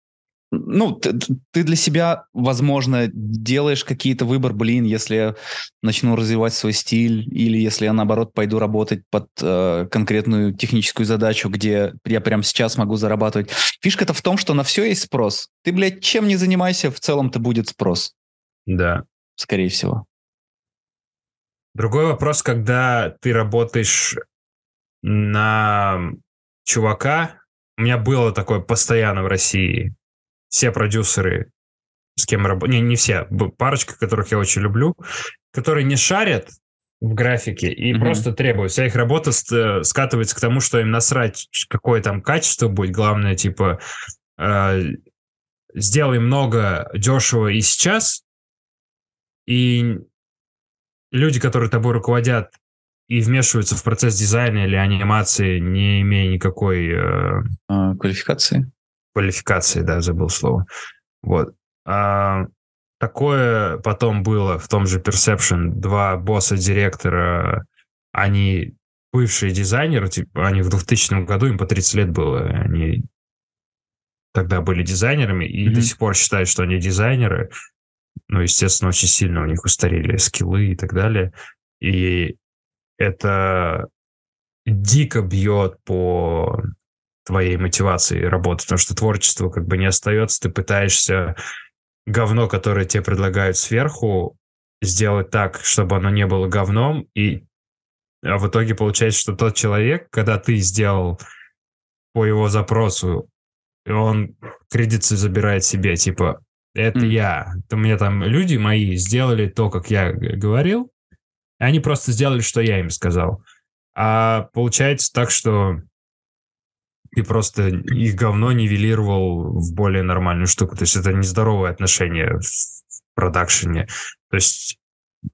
ну, ты, ты для себя, возможно, делаешь какие-то выбор, блин, если я начну развивать свой стиль, или если я, наоборот, пойду работать под э, конкретную техническую задачу, где я прямо сейчас могу зарабатывать. Фишка-то в том, что на все есть спрос. Ты, блядь, чем не занимайся, в целом-то будет спрос, Да. скорее всего. Другой вопрос, когда ты работаешь на чувака. У меня было такое постоянно в России. Все продюсеры, с кем работаю, не, не все, парочка, которых я очень люблю, которые не шарят в графике и Мгм. просто требуют. Вся их работа э, скатывается к тому, что им насрать, какое там качество будет. Главное, типа, э, сделай много, дешево и сейчас. И люди, которые тобой руководят и вмешиваются в процесс дизайна или анимации, не имея никакой э, А, квалификации. Квалификации, да, забыл слово. Вот. А, такое потом было в том же Perception. Два босса-директора, они бывшие дизайнеры, типа, они в 2000 году, им по 30 лет было, они тогда были дизайнерами и Мгм. до сих пор считают, что они дизайнеры. Ну, естественно, очень сильно у них устарели скиллы и так далее. И это дико бьет по твоей мотивации работать, потому что творчество как бы не остается, ты пытаешься говно, которое тебе предлагают сверху, сделать так, чтобы оно не было говном, и а в итоге получается, что тот человек, когда ты сделал по его запросу, он кредиты забирает себе, типа, это Мгм. я. Это мне там люди мои сделали то, как я говорил, и они просто сделали, что я им сказал. А получается так, что ты просто их говно нивелировал в более нормальную штуку. То есть это нездоровое отношение в продакшене. То есть,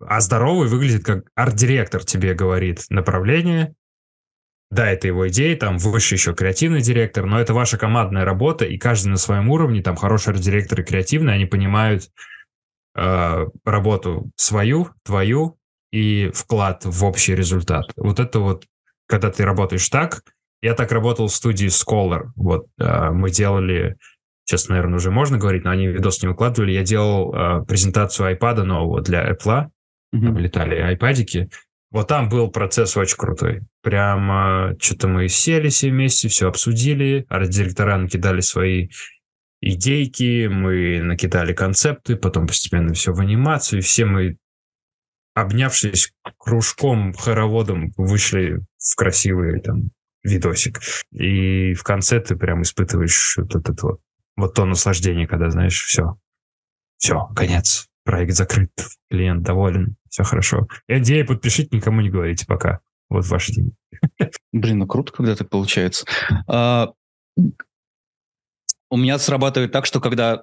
а здоровый выглядит как арт-директор тебе говорит направление, да, это его идеи, там выше еще креативный директор, но это ваша командная работа, и каждый на своем уровне, там хороший арт-директор и креативный, они понимают э, работу свою, твою и вклад в общий результат. Вот это вот, когда ты работаешь так, я так работал в студии Scholar, вот, э, мы делали, сейчас, наверное, уже можно говорить, но они видос не выкладывали, я делал э, презентацию iPad нового для Apple, там летали айпадики. Вот там был процесс очень крутой. Прямо что-то мы сели все вместе, все обсудили, арт-директора накидали свои идейки, мы накидали концепты, потом постепенно все в анимацию, и все мы, обнявшись кружком, хороводом, вышли в красивый там видосик. И в конце ты прям испытываешь вот это вот, вот то наслаждение, когда, знаешь, все, все, конец, проект закрыт, клиент доволен, все хорошо. NDA подпишите, никому не говорите пока. Вот ваши деньги. Блин, ну круто, когда так получается. А, у меня срабатывает так, что когда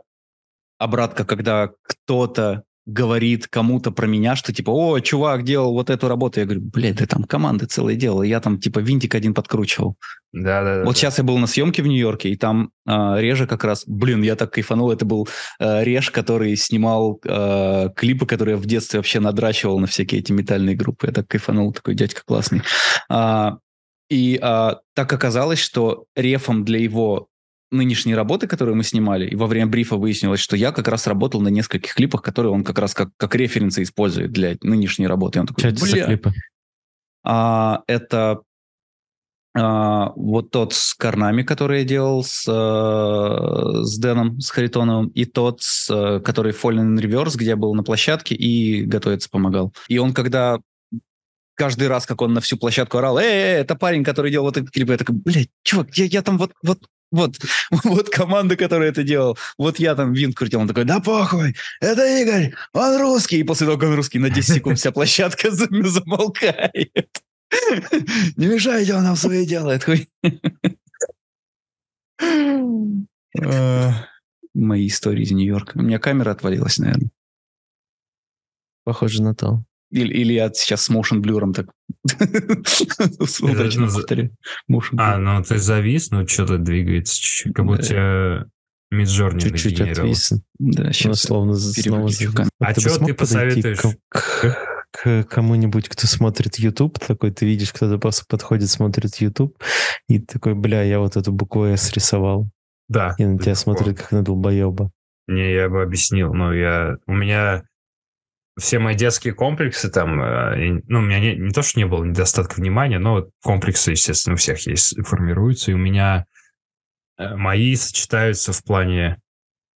обратка, когда кто-то говорит кому-то про меня, что типа, о, чувак делал вот эту работу, я говорю, блядь, да там команды целые делала, я там типа винтик один подкручивал. Да, да, да. Вот сейчас я был на съемке в Нью-Йорке, и там а, Режа как раз, блин, я так кайфанул, это был а, Реж, который снимал а, клипы, которые я в детстве вообще надрачивал на всякие эти метальные группы. Я так кайфанул, такой дядька классный. А, и а, так оказалось, что рефом для его нынешней работы, которую мы снимали, и во время брифа выяснилось, что я как раз работал на нескольких клипах, которые он как раз как, как референсы использует для нынешней работы. И он такой, Что это клипы? А, это а, вот тот с Карнами, который я делал с, э, с Дэном, с Харитоновым, и тот, с, э, который Fallen in Reverse, где я был на площадке и готовиться помогал. И он, когда каждый раз, как он на всю площадку орал, эй, эй, это парень, который делал вот этот клип, я такой, блядь, чувак, я, я там вот, вот, вот, вот команда, которая это делал. Вот я там винт крутил. Он такой, да похуй, это Игорь, он русский. И после того, как он русский, на 10 секунд вся площадка за- замолкает. Не мешайте, он нам свои делает. Э, Мои истории из Нью-Йорка. У меня камера отвалилась, наверное. Похоже на то. Или, или я сейчас с motion блюром так удачно повторяю. А, ну ты завис, ну что-то двигается чуть-чуть, как будто тебя Миджорни Чуть-чуть отвис. Да, Ну, сейчас словно за- снова за- камеру. А ты посоветуешь? К, кому-нибудь, кто смотрит YouTube, такой, ты видишь, кто-то просто подходит, смотрит YouTube, и такой, бля, я вот эту букву S рисовал. Да. И на тебя смотрит, как на долбоеба. Не, я бы объяснил, но я... У меня все мои детские комплексы там... э, Ну, у меня не, не то, что не было недостатка внимания, но комплексы, естественно, у всех есть, формируются, и у меня э, мои сочетаются в плане...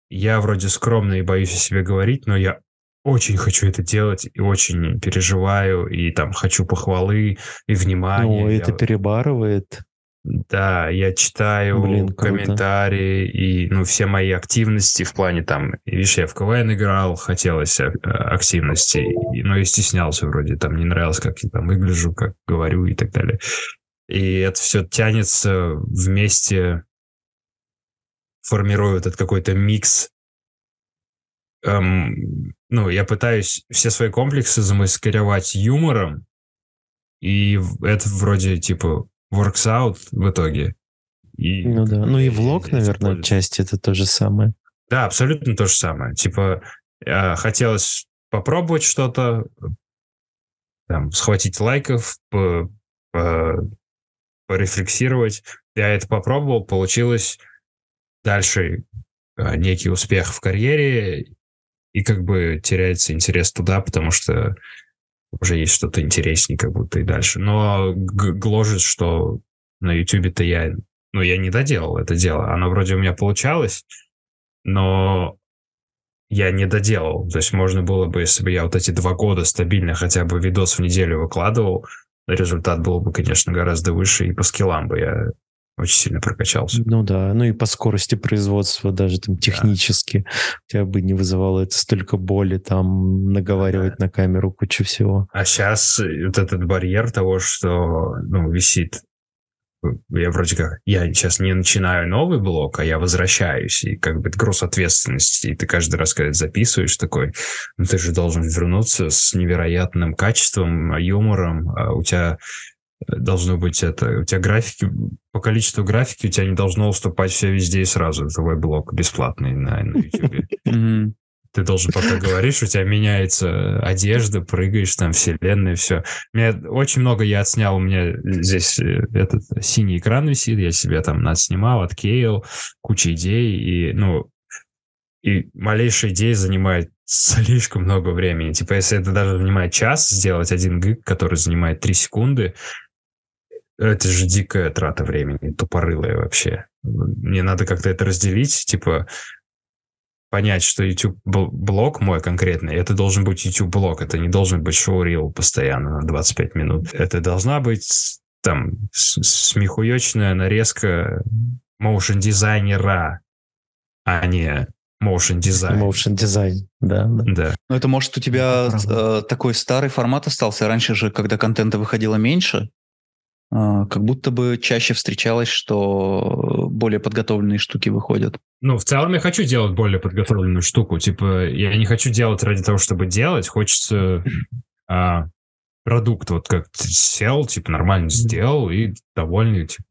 Я вроде скромный и боюсь о себе говорить, но я очень хочу это делать и очень переживаю, и там хочу похвалы и внимания. Ну, Я- это перебарывает. Да, я читаю Блин, комментарии и ну все мои активности в плане там, видишь, я в КВН играл, хотелось а, активности, и- но я стеснялся вроде, там не нравилось, как я там выгляжу, как говорю и так далее. И это все тянется вместе, формирует этот какой-то микс. Эм, ну, я пытаюсь все свои комплексы замаскировать юмором, и это вроде типа works out в итоге. И Ну да. Ну и влог, наверное, отчасти это то же самое. Да, абсолютно то же самое. Типа, э, хотелось попробовать что-то, там, схватить лайков, по- э, порефлексировать. Я это попробовал, получилось дальше э, некий успех в карьере, и как бы теряется интерес туда, потому что уже есть что-то интереснее как будто и дальше. Но гложет, что на YouTube-то я, ну, я не доделал это дело. Оно вроде у меня получалось, но я не доделал. То есть можно было бы, если бы я вот эти два года стабильно хотя бы видос в неделю выкладывал, результат был бы, конечно, гораздо выше, и по скиллам бы я очень сильно прокачался. Ну да, ну и по скорости производства даже там технически да. тебя бы не вызывало это столько боли, там наговаривать да. на камеру кучу всего. А сейчас вот этот барьер того, что ну, висит я вроде как, я сейчас не начинаю новый блок, а я возвращаюсь, и как бы груз ответственности, и ты каждый раз, когда записываешь такой, ну ты же должен вернуться с невероятным качеством, юмором, а у тебя должно быть это, у тебя графики, по количеству графики у тебя не должно уступать все везде и сразу, твой блок бесплатный на, на YouTube. Ты должен, пока говоришь, у тебя меняется одежда, прыгаешь, там, вселенная, все. У меня очень много я отснял, у меня здесь э, этот синий экран висит, я себе там отснимал, отклеил, куча идей, и, ну, и малейшая идея занимает слишком много времени. Типа, если это даже занимает час сделать один гиг, который занимает 3 секунды, это же дикая трата времени, тупорылая вообще. Мне надо как-то это разделить, типа, понять, что YouTube блок мой конкретный, это должен быть YouTube блок, это не должен быть шоу-рил постоянно на 25 минут. Это должна быть там смехуечная нарезка моушен дизайнера, а не motion дизайн. Motion дизайн, да, да. да. Ну это может у тебя э, такой старый формат остался. Раньше же, когда контента выходило меньше, как будто бы чаще встречалось, что более подготовленные штуки выходят. Ну, в целом я хочу делать более подготовленную штуку. Типа, я не хочу делать ради того, чтобы делать. Хочется а, продукт, вот как сел, типа, нормально сделал и довольный. Типа.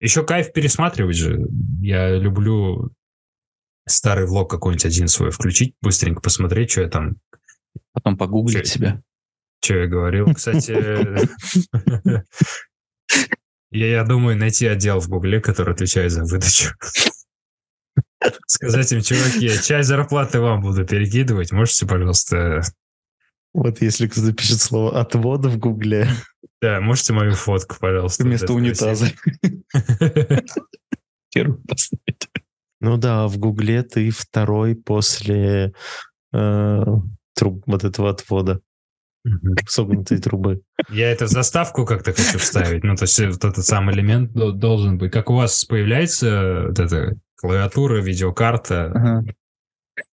Еще кайф пересматривать же. Я люблю старый влог какой-нибудь один свой включить, быстренько посмотреть, что я там... Потом погуглить что, себя. Что я говорил. Кстати, я, я думаю найти отдел в Гугле, который отвечает за выдачу. Сказать им, чуваки, часть зарплаты вам буду перекидывать. Можете, пожалуйста... Вот если кто-то пишет слово «отвод» в Гугле. Да, можете мою фотку, пожалуйста. Вместо унитаза. Первую поставить. Ну да, в Гугле ты второй после э, труб вот этого отвода. Согнутой трубы. Я это в заставку как-то хочу вставить. Ну, то есть вот этот сам элемент должен быть. Как у вас появляется вот эта клавиатура, видеокарта, ага.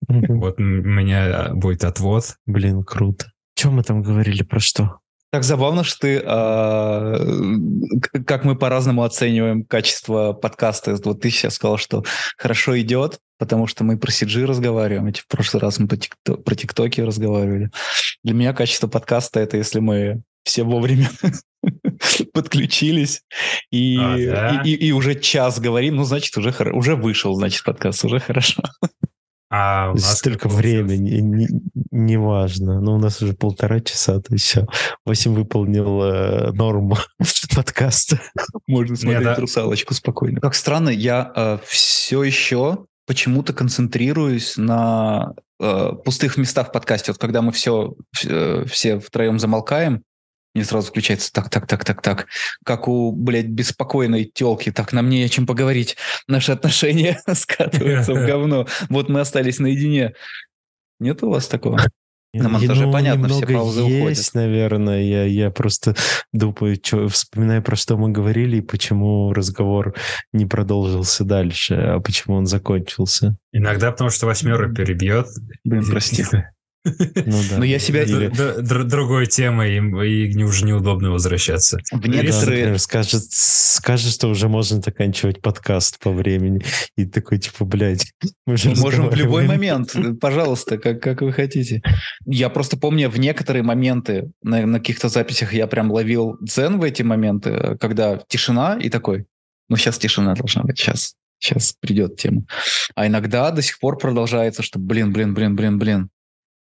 вот у меня будет отвод. Блин, круто. Чем мы там говорили, про что? Так забавно, что ты, а, как мы по-разному оцениваем качество подкаста. Вот ты сейчас сказал, что хорошо идет, потому что мы про CG разговариваем. Ведь в прошлый раз мы про ТикТоки разговаривали. Для меня качество подкаста — это если мы все вовремя подключились и, а, да? и, и, и уже час говорим, ну, значит, уже, уже вышел, значит, подкаст, уже хорошо. А у нас Столько времени, не, не важно. Но у нас уже полтора часа, то есть все. Васим выполнил э, норму подкаста. Можно смотреть да. русалочку спокойно. Как странно, я э, все еще почему-то концентрируюсь на э, пустых местах в подкасте. Вот когда мы все, все, все втроем замолкаем, мне сразу включается так, так, так, так, так. Как у, блядь, беспокойной телки. Так, нам не о чем поговорить. Наши отношения скатываются в говно. Вот мы остались наедине. Нет у вас такого? На монтаже ну, понятно, все паузы есть, уходят. наверное. Я, я просто думаю, что, вспоминаю, про что мы говорили и почему разговор не продолжился дальше, а почему он закончился. Иногда потому, что восьмерка перебьет. Блин, прости. Ну да. Но я себя... Или... Другой темой, и, и уже неудобно возвращаться. В некоторые... Да, скажет, скажет, что уже можно заканчивать подкаст по времени. И такой, типа, блядь, мы же Можем в любой момент, пожалуйста, как, как вы хотите. Я просто помню, в некоторые моменты на, на каких-то записях я прям ловил дзен в эти моменты, когда тишина и такой, ну сейчас тишина должна быть, сейчас, сейчас придет тема. А иногда до сих пор продолжается, что блин, блин, блин, блин, блин,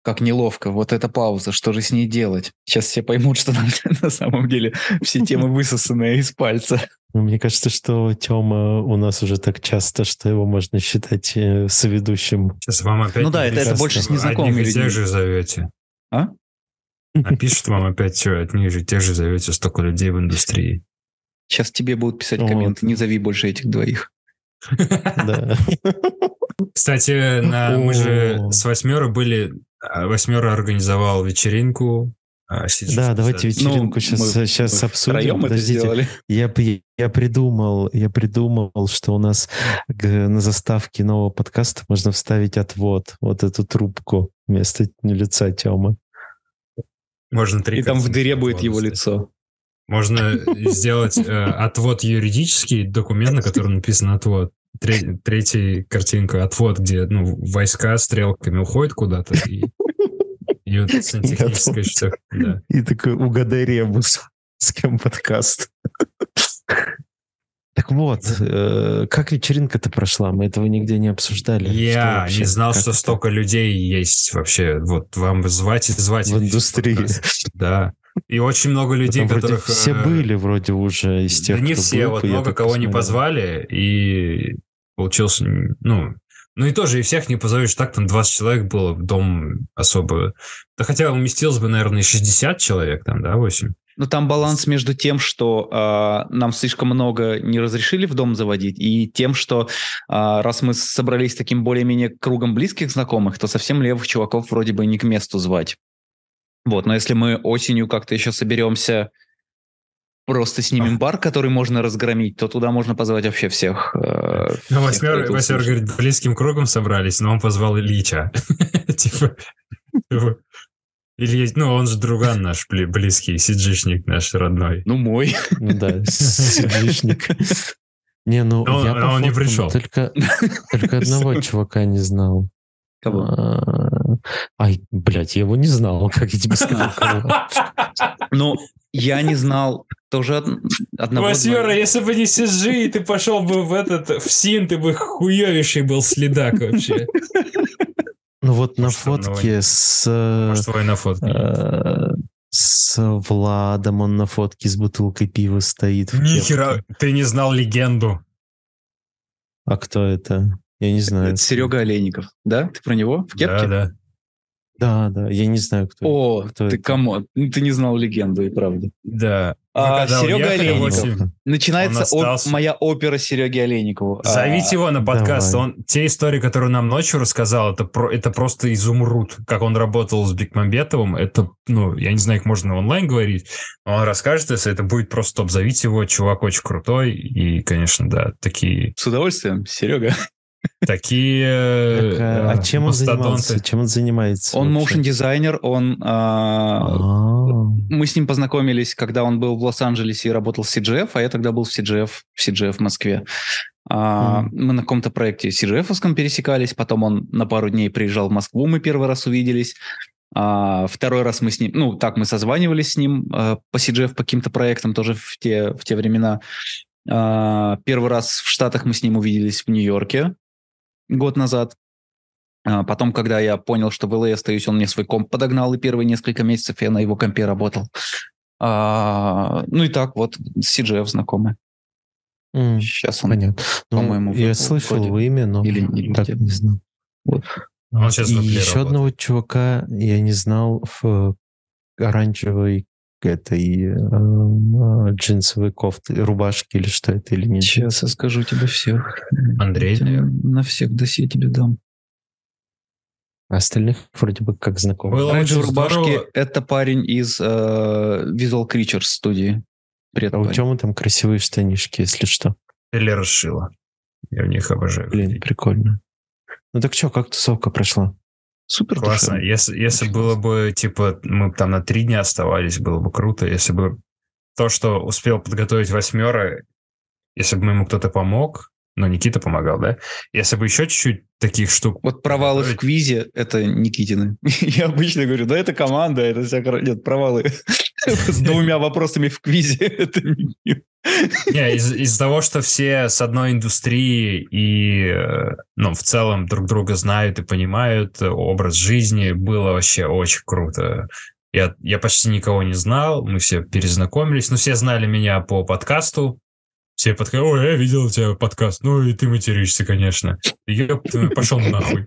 Как неловко. Вот эта пауза. Что же с ней делать? Сейчас все поймут, что нам на самом деле все темы высосанные из пальца. Ну, Мне кажется, что Тёма у нас уже так часто, что его можно считать э, соведущим. Сейчас вам опять... Ну да, это, это больше с незнакомыми Одних людьми. же зовете. А? Пишет вам опять, что одних же тех же зовете столько людей в индустрии. Сейчас тебе будут писать Вот. комменты. Не зови больше этих двоих. Кстати, на, мы же с восьмеры были... а, Восьмера организовал вечеринку. а, Да, давайте вечеринку сейчас, мы- сейчас Мы обсудим. Подождите, сделали. Я, я придумал, я придумал, что у нас г- на заставке нового подкаста можно вставить отвод, вот эту трубку вместо лица Тёмы. Можно три И там в дыре будет его лицо. Можно сделать э, отвод юридический документ, на котором написано отвод. Тре- третья картинка отвод, где ну, войска стрелками уходят куда-то и, и вот сантехническая штука, да. И такой, угадай ребус, с кем подкаст. Так вот, э, как вечеринка-то прошла? Мы этого нигде не обсуждали. Я вообще? не знал, что это? столько людей есть вообще. Вот вам звать и звать. В индустрии. подкаст. Да. И очень много людей, вроде которых... все э, были вроде уже из тех, да не кто все, был, вот много кого не посмотрел. позвали, и получился, ну, ну и тоже и всех не позовешь, так там 20 человек было, дом особо, да хотя уместилось бы, наверное, и 60 человек там, да, 8. Но там баланс между тем, что а, нам слишком много не разрешили в дом заводить, и тем, что а, раз мы собрались таким более-менее кругом близких знакомых, то совсем левых чуваков вроде бы не к месту звать. Вот, но если мы осенью как-то еще соберемся, просто снимем бар, который можно разгромить, то туда можно позвать вообще всех. э, Ну, восьмер, восьмер говорит, близким кругом собрались, но он позвал Ильича. Типа, типа, Ильич, ну, он же друган наш, бли- близкий, сиджишник наш родной. Ну, мой. Ну Да, сидишник. Не, ну я по он не пришел. Только одного чувака не знал. Кого? А, Ай, блядь, я его не знал, как я тебе сказал. Ну, я не знал тоже од- одного... Восьмера, если бы не CG, ты пошел бы в этот, в Син, ты бы хуевейший был следак вообще. Ну вот на фотке с... Может, твой на фотке. э, С Владом он на фотке с бутылкой пива стоит. Нихера, ты не знал легенду. А кто это? Я не знаю. Это Серега Олейников, да? Ты про него? В кепке? Да, да. Да, да, я не знаю, кто О, Кто ты это? кому? Ну, ты не знал легенду, и правда. Да. А, когда Серега Олейников. восемь, Начинается Он о- моя опера Сереги Олейникову. А, Зовите его на подкаст. давай. Он, те истории, которые он нам ночью рассказал, это, про, это просто изумруд. Как он работал с Бекмамбетовым, это, ну, я не знаю, как можно онлайн говорить, но он расскажет, если это будет просто топ. Зовите его, чувак очень крутой. И, конечно, да, такие, С удовольствием, Серега. Такие Так, а, а э, чем он мастодонты. занимался? Чем он занимается? Он motion дизайнер, он... а, А, Мы с ним познакомились, когда он был в Лос-Анджелесе и работал в CGF, а я тогда был в CGF, в CGF в Москве. А, Мгм. Мы на каком-то проекте CGF-овском пересекались, потом он на пару дней приезжал в Москву, мы первый раз увиделись. А, второй раз мы с ним, ну, так, мы созванивались с ним а, по CGF, по каким-то проектам тоже в те, в те времена. А, первый раз в Штатах мы с ним увиделись в Нью-Йорке год назад. А, Потом, когда я понял, что в LA остаюсь, он мне свой комп подогнал, и первые несколько месяцев я на его компе работал. А, ну и так вот, с CGF знакомы. м, Сейчас он... Понятно. Ну, по-моему, я в- слышал его имя, но Или- или так где-то. не знал. Он сейчас еще работает. одного чувака я не знал в э, оранжевой этой э, э, джинсовой кофты, рубашке или что это, или нет. Сейчас я скажу тебе всех. Андрей, Я наверное. На всех досье тебе дам. А остальных вроде бы как знакомы. Было Оранжевой очень рубашки здорово. это парень из э, Visual Creatures студии. Привет, А у парень. Тёмы там красивые штанишки, если что. Или расшила. Я в них обожаю. Блин, ходить. прикольно. Ну так что, как тусовка прошла? Супер Классно. душевно. Если, если Очень было бы, типа, мы там на три дня оставались, было бы круто. Если бы то, что успел подготовить восьмера, если бы ему кто-то помог, ну, Никита помогал, да? Если бы еще чуть-чуть таких штук... Вот провалы в квизе — это Никитины. Я обычно говорю, да, это команда, это вся... Нет, провалы с двумя вопросами в квизе — это не- Не, из- из-за того, что все с одной индустрии и, ну, в целом друг друга знают и понимают, образ жизни было вообще очень круто. Я, я почти никого не знал, мы все перезнакомились, но все знали меня по подкасту. Все подходили, ой, я видел у тебя подкаст, ну и ты материшься, конечно. Ёб твою, пошел нахуй.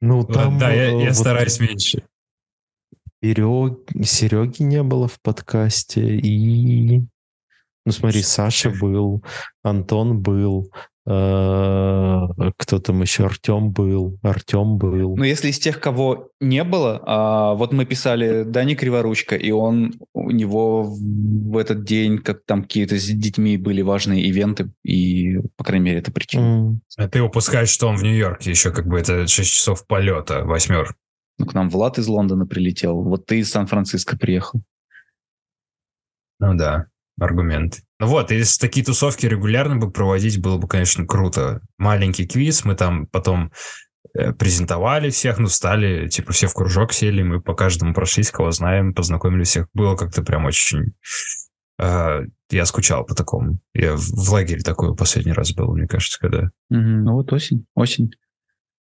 Ну, там... Да, я э, стараюсь меньше. Серег- Сереги не было в подкасте, и... Ну, смотри, Саша был, Антон был, э, кто там еще, Артем был, Артем был. Но если из тех, кого не было, а, вот мы писали Дани Криворучка, и он, у него в этот день, как там какие-то с детьми были важные ивенты, и, по крайней мере, это причина. М, А ты упускаешь, что он в Нью-Йорке еще как бы это 6 часов полета, восьмер. Ну, к нам Влад из Лондона прилетел, вот ты из Сан-Франциско приехал. Ну да, аргумент. Ну вот, если такие тусовки регулярно бы проводить, было бы, конечно, круто. Маленький квиз, мы там потом э, презентовали всех, ну, стали, типа, все в кружок сели, мы по каждому прошлись, кого знаем, познакомили всех. Было как-то прям очень... э, я скучал по такому. Я в, в лагере такой последний раз был, мне кажется, когда... Ну вот осень, осень.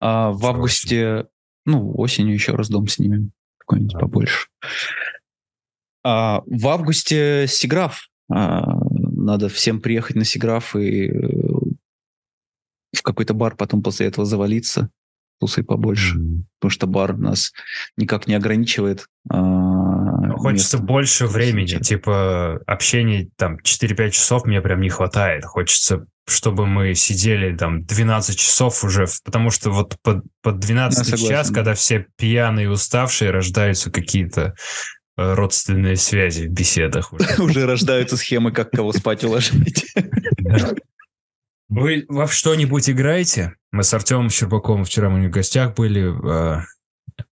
А в Всё августе, ну, осенью еще раз дом снимем, какой-нибудь Да. побольше. А в августе Сиграф. А, надо всем приехать на Сиграф и э, в какой-то бар потом после этого завалиться, тусы побольше, М. потому что бар нас никак не ограничивает. а, Хочется местом. больше времени, Слушайте. типа общения там 4-5 часов мне прям не хватает. Хочется, чтобы мы сидели там 12 часов уже, потому что вот под, под 12 Я согласен, час, да. когда все пьяные и уставшие, рождаются какие-то родственные связи в беседах уже. Уже рождаются схемы, как кого спать уложить. Вы во что-нибудь играете? Мы с Артемом Щербаковым вчера у него в гостях были, э,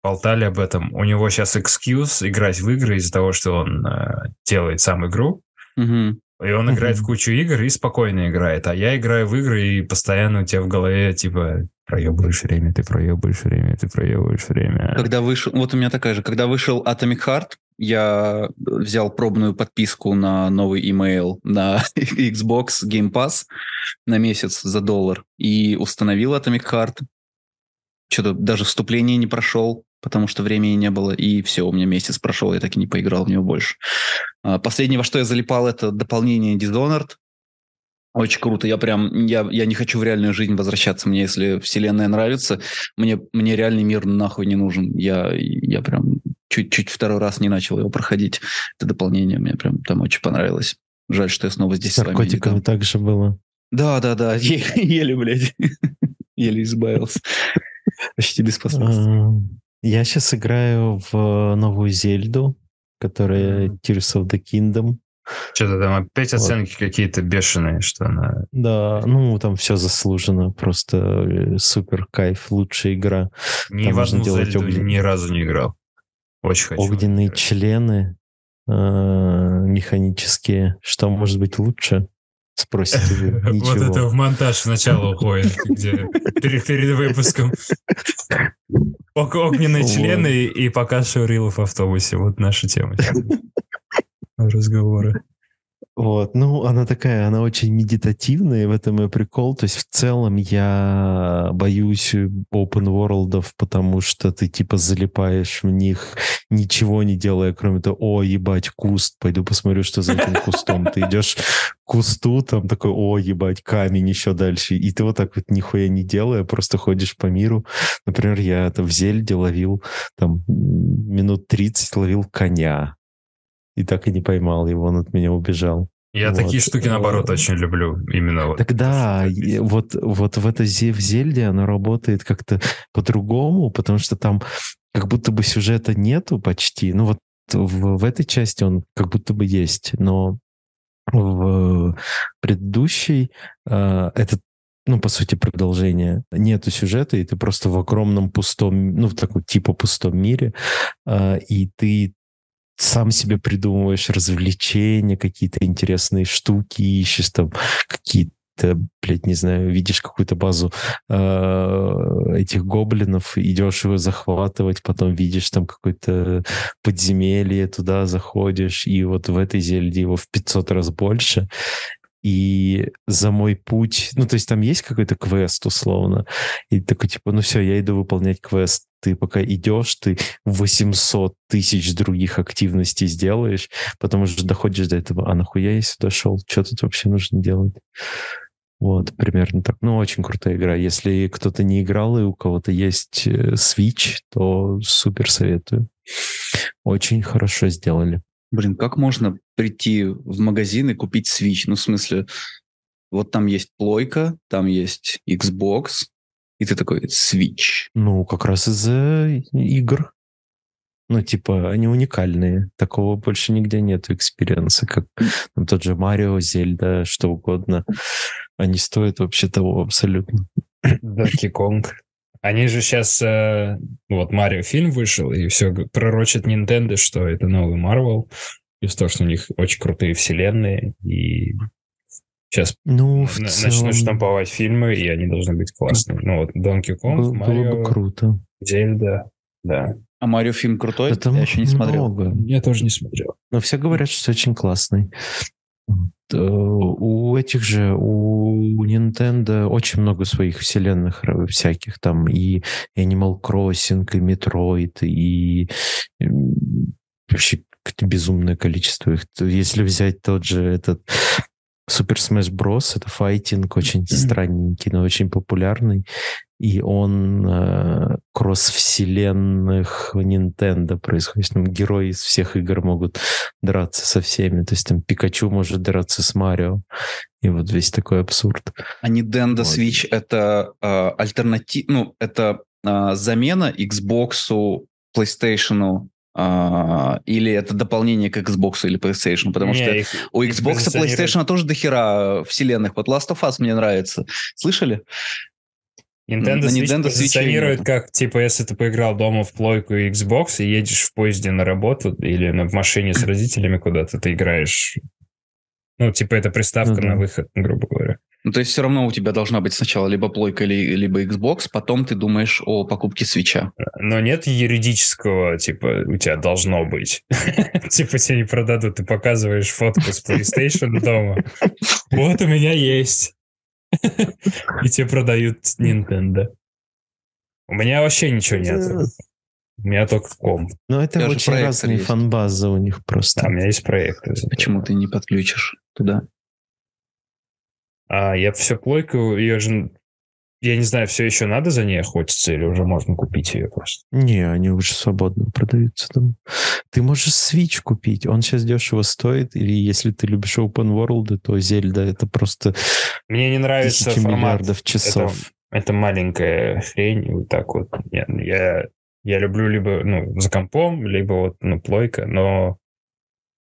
болтали об этом. У него сейчас экскьюз играть в игры из-за того, что он э, делает сам игру. И он играет в кучу игр и спокойно играет. А я играю в игры, и постоянно у тебя в голове, типа, проебываешь время, ты проебываешь время, ты проебываешь время. Когда вышел, вот у меня такая же, когда вышел Atomic Heart, я взял пробную подписку на новый email на Xbox Game Pass на месяц за доллар и установил Atomic Heart. Что-то даже вступление не прошел, потому что времени не было, и все, у меня месяц прошел, я так и не поиграл в него больше. А, Последнее, во что я залипал, это дополнение Dishonored. Очень круто. Я прям, я, я не хочу в реальную жизнь возвращаться. Мне, если вселенная нравится, мне, мне реальный мир нахуй не нужен. Я, я прям чуть-чуть второй раз не начал его проходить. Это дополнение мне прям там очень понравилось. Жаль, что я снова здесь С с не наркотиками там. так же было. Да, да, да. е- Еле, блядь. Еле избавился. Почти без последствий. А, Я сейчас играю в новую Зельду, которая Tears of the Kingdom. Что-то там опять Вот. оценки какие-то бешеные, что она... Да, ну там все заслужено, просто э, супер кайф, лучшая игра. Ни Там в одну делать Зельду огнен- ни разу не играл. Очень хочу. Огненные играть. члены э, механические. Что может быть лучше? Спросите вы. Вот Ничего. это в монтаж сначала уходит, где перед, перед выпуском. Ог- Огненные Вот. члены и показ Шаурила в автобусе. Вот наша тема. Разговоры. Вот, ну, она такая, она очень медитативная, в этом и прикол. То есть, в целом, я боюсь open world, потому что ты, типа, залипаешь в них, ничего не делая, кроме того, о, ебать, куст, пойду посмотрю, что за этим кустом. Ты идешь к кусту, там такой, о, ебать, камень еще дальше. И ты вот так вот нихуя не делая, просто ходишь по миру. Например, я там в Зельде ловил, там, минут 30 ловил коня. И так и не поймал его, он от меня убежал. Я Вот. такие штуки, наоборот, очень люблю. Именно вот. Тогда вот, вот в это в Зельде оно работает как-то по-другому, потому что там как будто бы сюжета нету почти. Ну вот в, в этой части он как будто бы есть, но в предыдущей э, это ну, по сути, продолжение. Нету сюжета, и ты просто в огромном пустом, ну, в таком типа пустом мире, э, и ты сам себе придумываешь развлечения, какие-то интересные штуки, ищешь там какие какие-то, блядь, не знаю, видишь какую-то базу э, этих гоблинов, идешь его захватывать, потом видишь там какое-то подземелье, туда заходишь, и вот в этой Зельде его в 500 раз больше, и за мой путь, ну, то есть там есть какой-то квест, условно, и такой, типа, ну все, я иду выполнять квест. Ты пока идешь, ты 800 тысяч других активностей сделаешь, потому что доходишь до этого, а нахуя я сюда шел? Что тут вообще нужно делать? Вот, примерно так. Ну, очень крутая игра. Если кто-то не играл и у кого-то есть э, Switch, то супер советую. Очень хорошо сделали. Блин, как можно прийти в магазин и купить Switch? Ну, в смысле, вот там есть плойка, там есть Xbox, и ты такой, Switch. Ну, как раз из-за игр. Ну, типа, они уникальные. Такого больше нигде нет experience а, как там, тот же Марио, Зельда, что угодно. Они стоят вообще того абсолютно. Donkey Kong. Они же сейчас... Э, вот Марио фильм вышел, и все пророчат Nintendo, что это новый Марвел. Из того, что у них очень крутые вселенные, и сейчас Ну, в на- целом, начнут штамповать фильмы, и они должны быть классными. Ну вот Donkey Kong, было, было Марио, бы круто. Зельда, да. А Марио фильм крутой? Да там я еще не смотрел. много. Я тоже не смотрел. Но все говорят, что очень классный. Э, У этих же, у Nintendo очень много своих вселенных ра- всяких. Там и Animal Crossing, и Metroid, и вообще безумное количество их. Если взять тот же этот Super Smash Bros. Это файтинг очень странненький, но очень популярный. И он э, кросс-вселенных Nintendo происходит. Там герои из всех игр могут драться со всеми. То есть там Пикачу может драться с Марио. И вот весь такой абсурд. А Nintendo Вот. Switch это э, альтернатив, ну, это э, замена Xbox, PlayStation, э, или это дополнение к Xbox или PlayStation, потому Не, что их- у Xbox и PlayStation тоже дохера вселенных. Вот Last of Us мне нравится. Слышали? Nintendo Switch Nintendo Switch позиционирует нету. как, типа, если ты поиграл дома в плойку и Xbox и едешь в поезде на работу или на, в машине с родителями куда-то, ты играешь... Ну, типа, это приставка Ну да. на выход, грубо говоря. Ну, то есть все равно у тебя должна быть сначала либо плойка, ли- либо Xbox, потом ты думаешь о покупке свеча. Но нет юридического, типа, у тебя должно быть. Типа, тебе не продадут, ты показываешь фотку с PlayStation дома. Вот у меня есть. И тебе продают Nintendo. У меня вообще ничего нет. У меня только комп. Но это У тебя же очень разные есть. фанбазы у них просто. Да, у меня есть проекты. Почему ты не подключишь туда? А я все плойку, ее же... Я не знаю, все еще надо за ней охотиться или уже можно купить ее просто? Не, они уже свободно продаются там. Ты можешь Switch купить, он сейчас дешево стоит, или если ты любишь open world, то Зельда это просто Мне не нравится формат. миллиардов часов. Это маленькая хрень, вот так вот. Я, я, я люблю либо ну, за компом, либо вот ну, плойка, но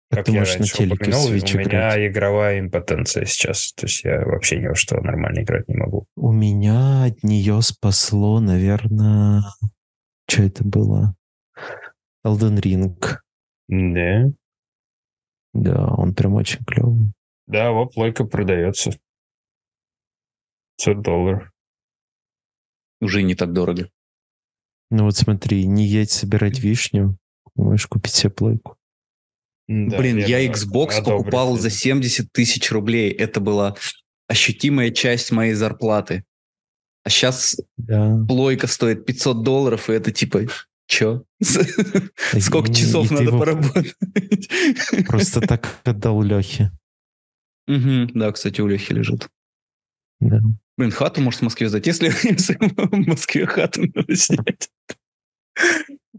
Как ты я можешь на раньше телеке в упомянул, Switch у меня играть. игровая импотенция сейчас. То есть я вообще ни во что нормально играть не могу. У меня от нее спасло, наверное, что это было? Elden Ring. Да. Да, он прям очень клевый. Да, вот плойка продается. 500 долларов. Уже не так дорого. Ну вот смотри, не едь собирать вишню, можешь купить себе плойку. Да, Блин, я. Xbox Одобрю. покупал за 70 тысяч рублей. Это была ощутимая часть моей зарплаты. А сейчас Да. плойка стоит 500 долларов, и это типа, чё? Сколько часов надо поработать? Просто так отдал Лехе. Да, кстати, у Лехи лежит. Да. Блин, хату может в Москве сдать. Если в Москве хату надо снять.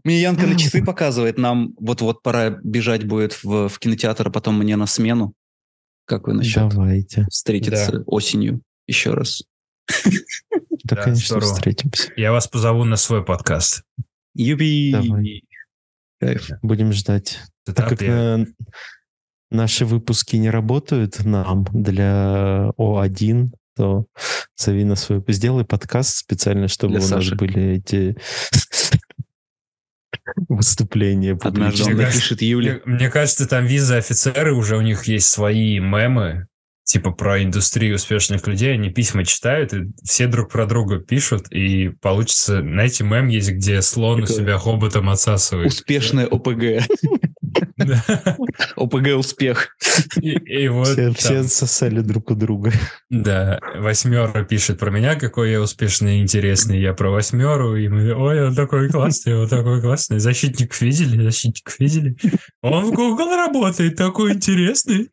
Мне Янка на часы показывает. Нам вот-вот пора бежать будет в, в кинотеатр, а потом мне на смену. Как вы насчет Давайте. встретиться осенью еще раз? Да, Да, конечно, здорово. встретимся. Я вас позову на свой подкаст. Юби! Давай. Кайф. Будем ждать. Так как э, наши выпуски не работают нам для О1, то зови на свой... Сделай подкаст специально, чтобы Для у нас Саши. были эти выступления Однажды он напишет Юле. Мне, мне кажется, там виза офицеры уже у них есть свои мемы. типа про индустрию успешных людей, они письма читают, и все друг про друга пишут, и получится, знаете, мем есть, где слон у Такое. себя хоботом отсасывает. Успешное ОПГ. Да. ОПГ успех. И, и вот Все, там, все отсосали друг у друга. да, восьмера пишет про меня, какой я успешный и интересный, я про восьмеру, и мы, ой, он такой классный, он такой классный. Защитников видели? Защитников видели? Он в Google работает, такой интересный.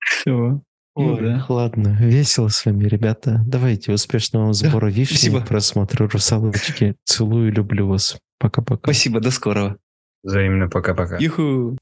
Все. Ну Ой, да. ладно, весело с вами, ребята. Давайте успешного вам сбора вишни, спасибо. просмотра русалочки. Целую, люблю вас. Пока-пока. Спасибо, до скорого. Взаимно, пока-пока. Юху.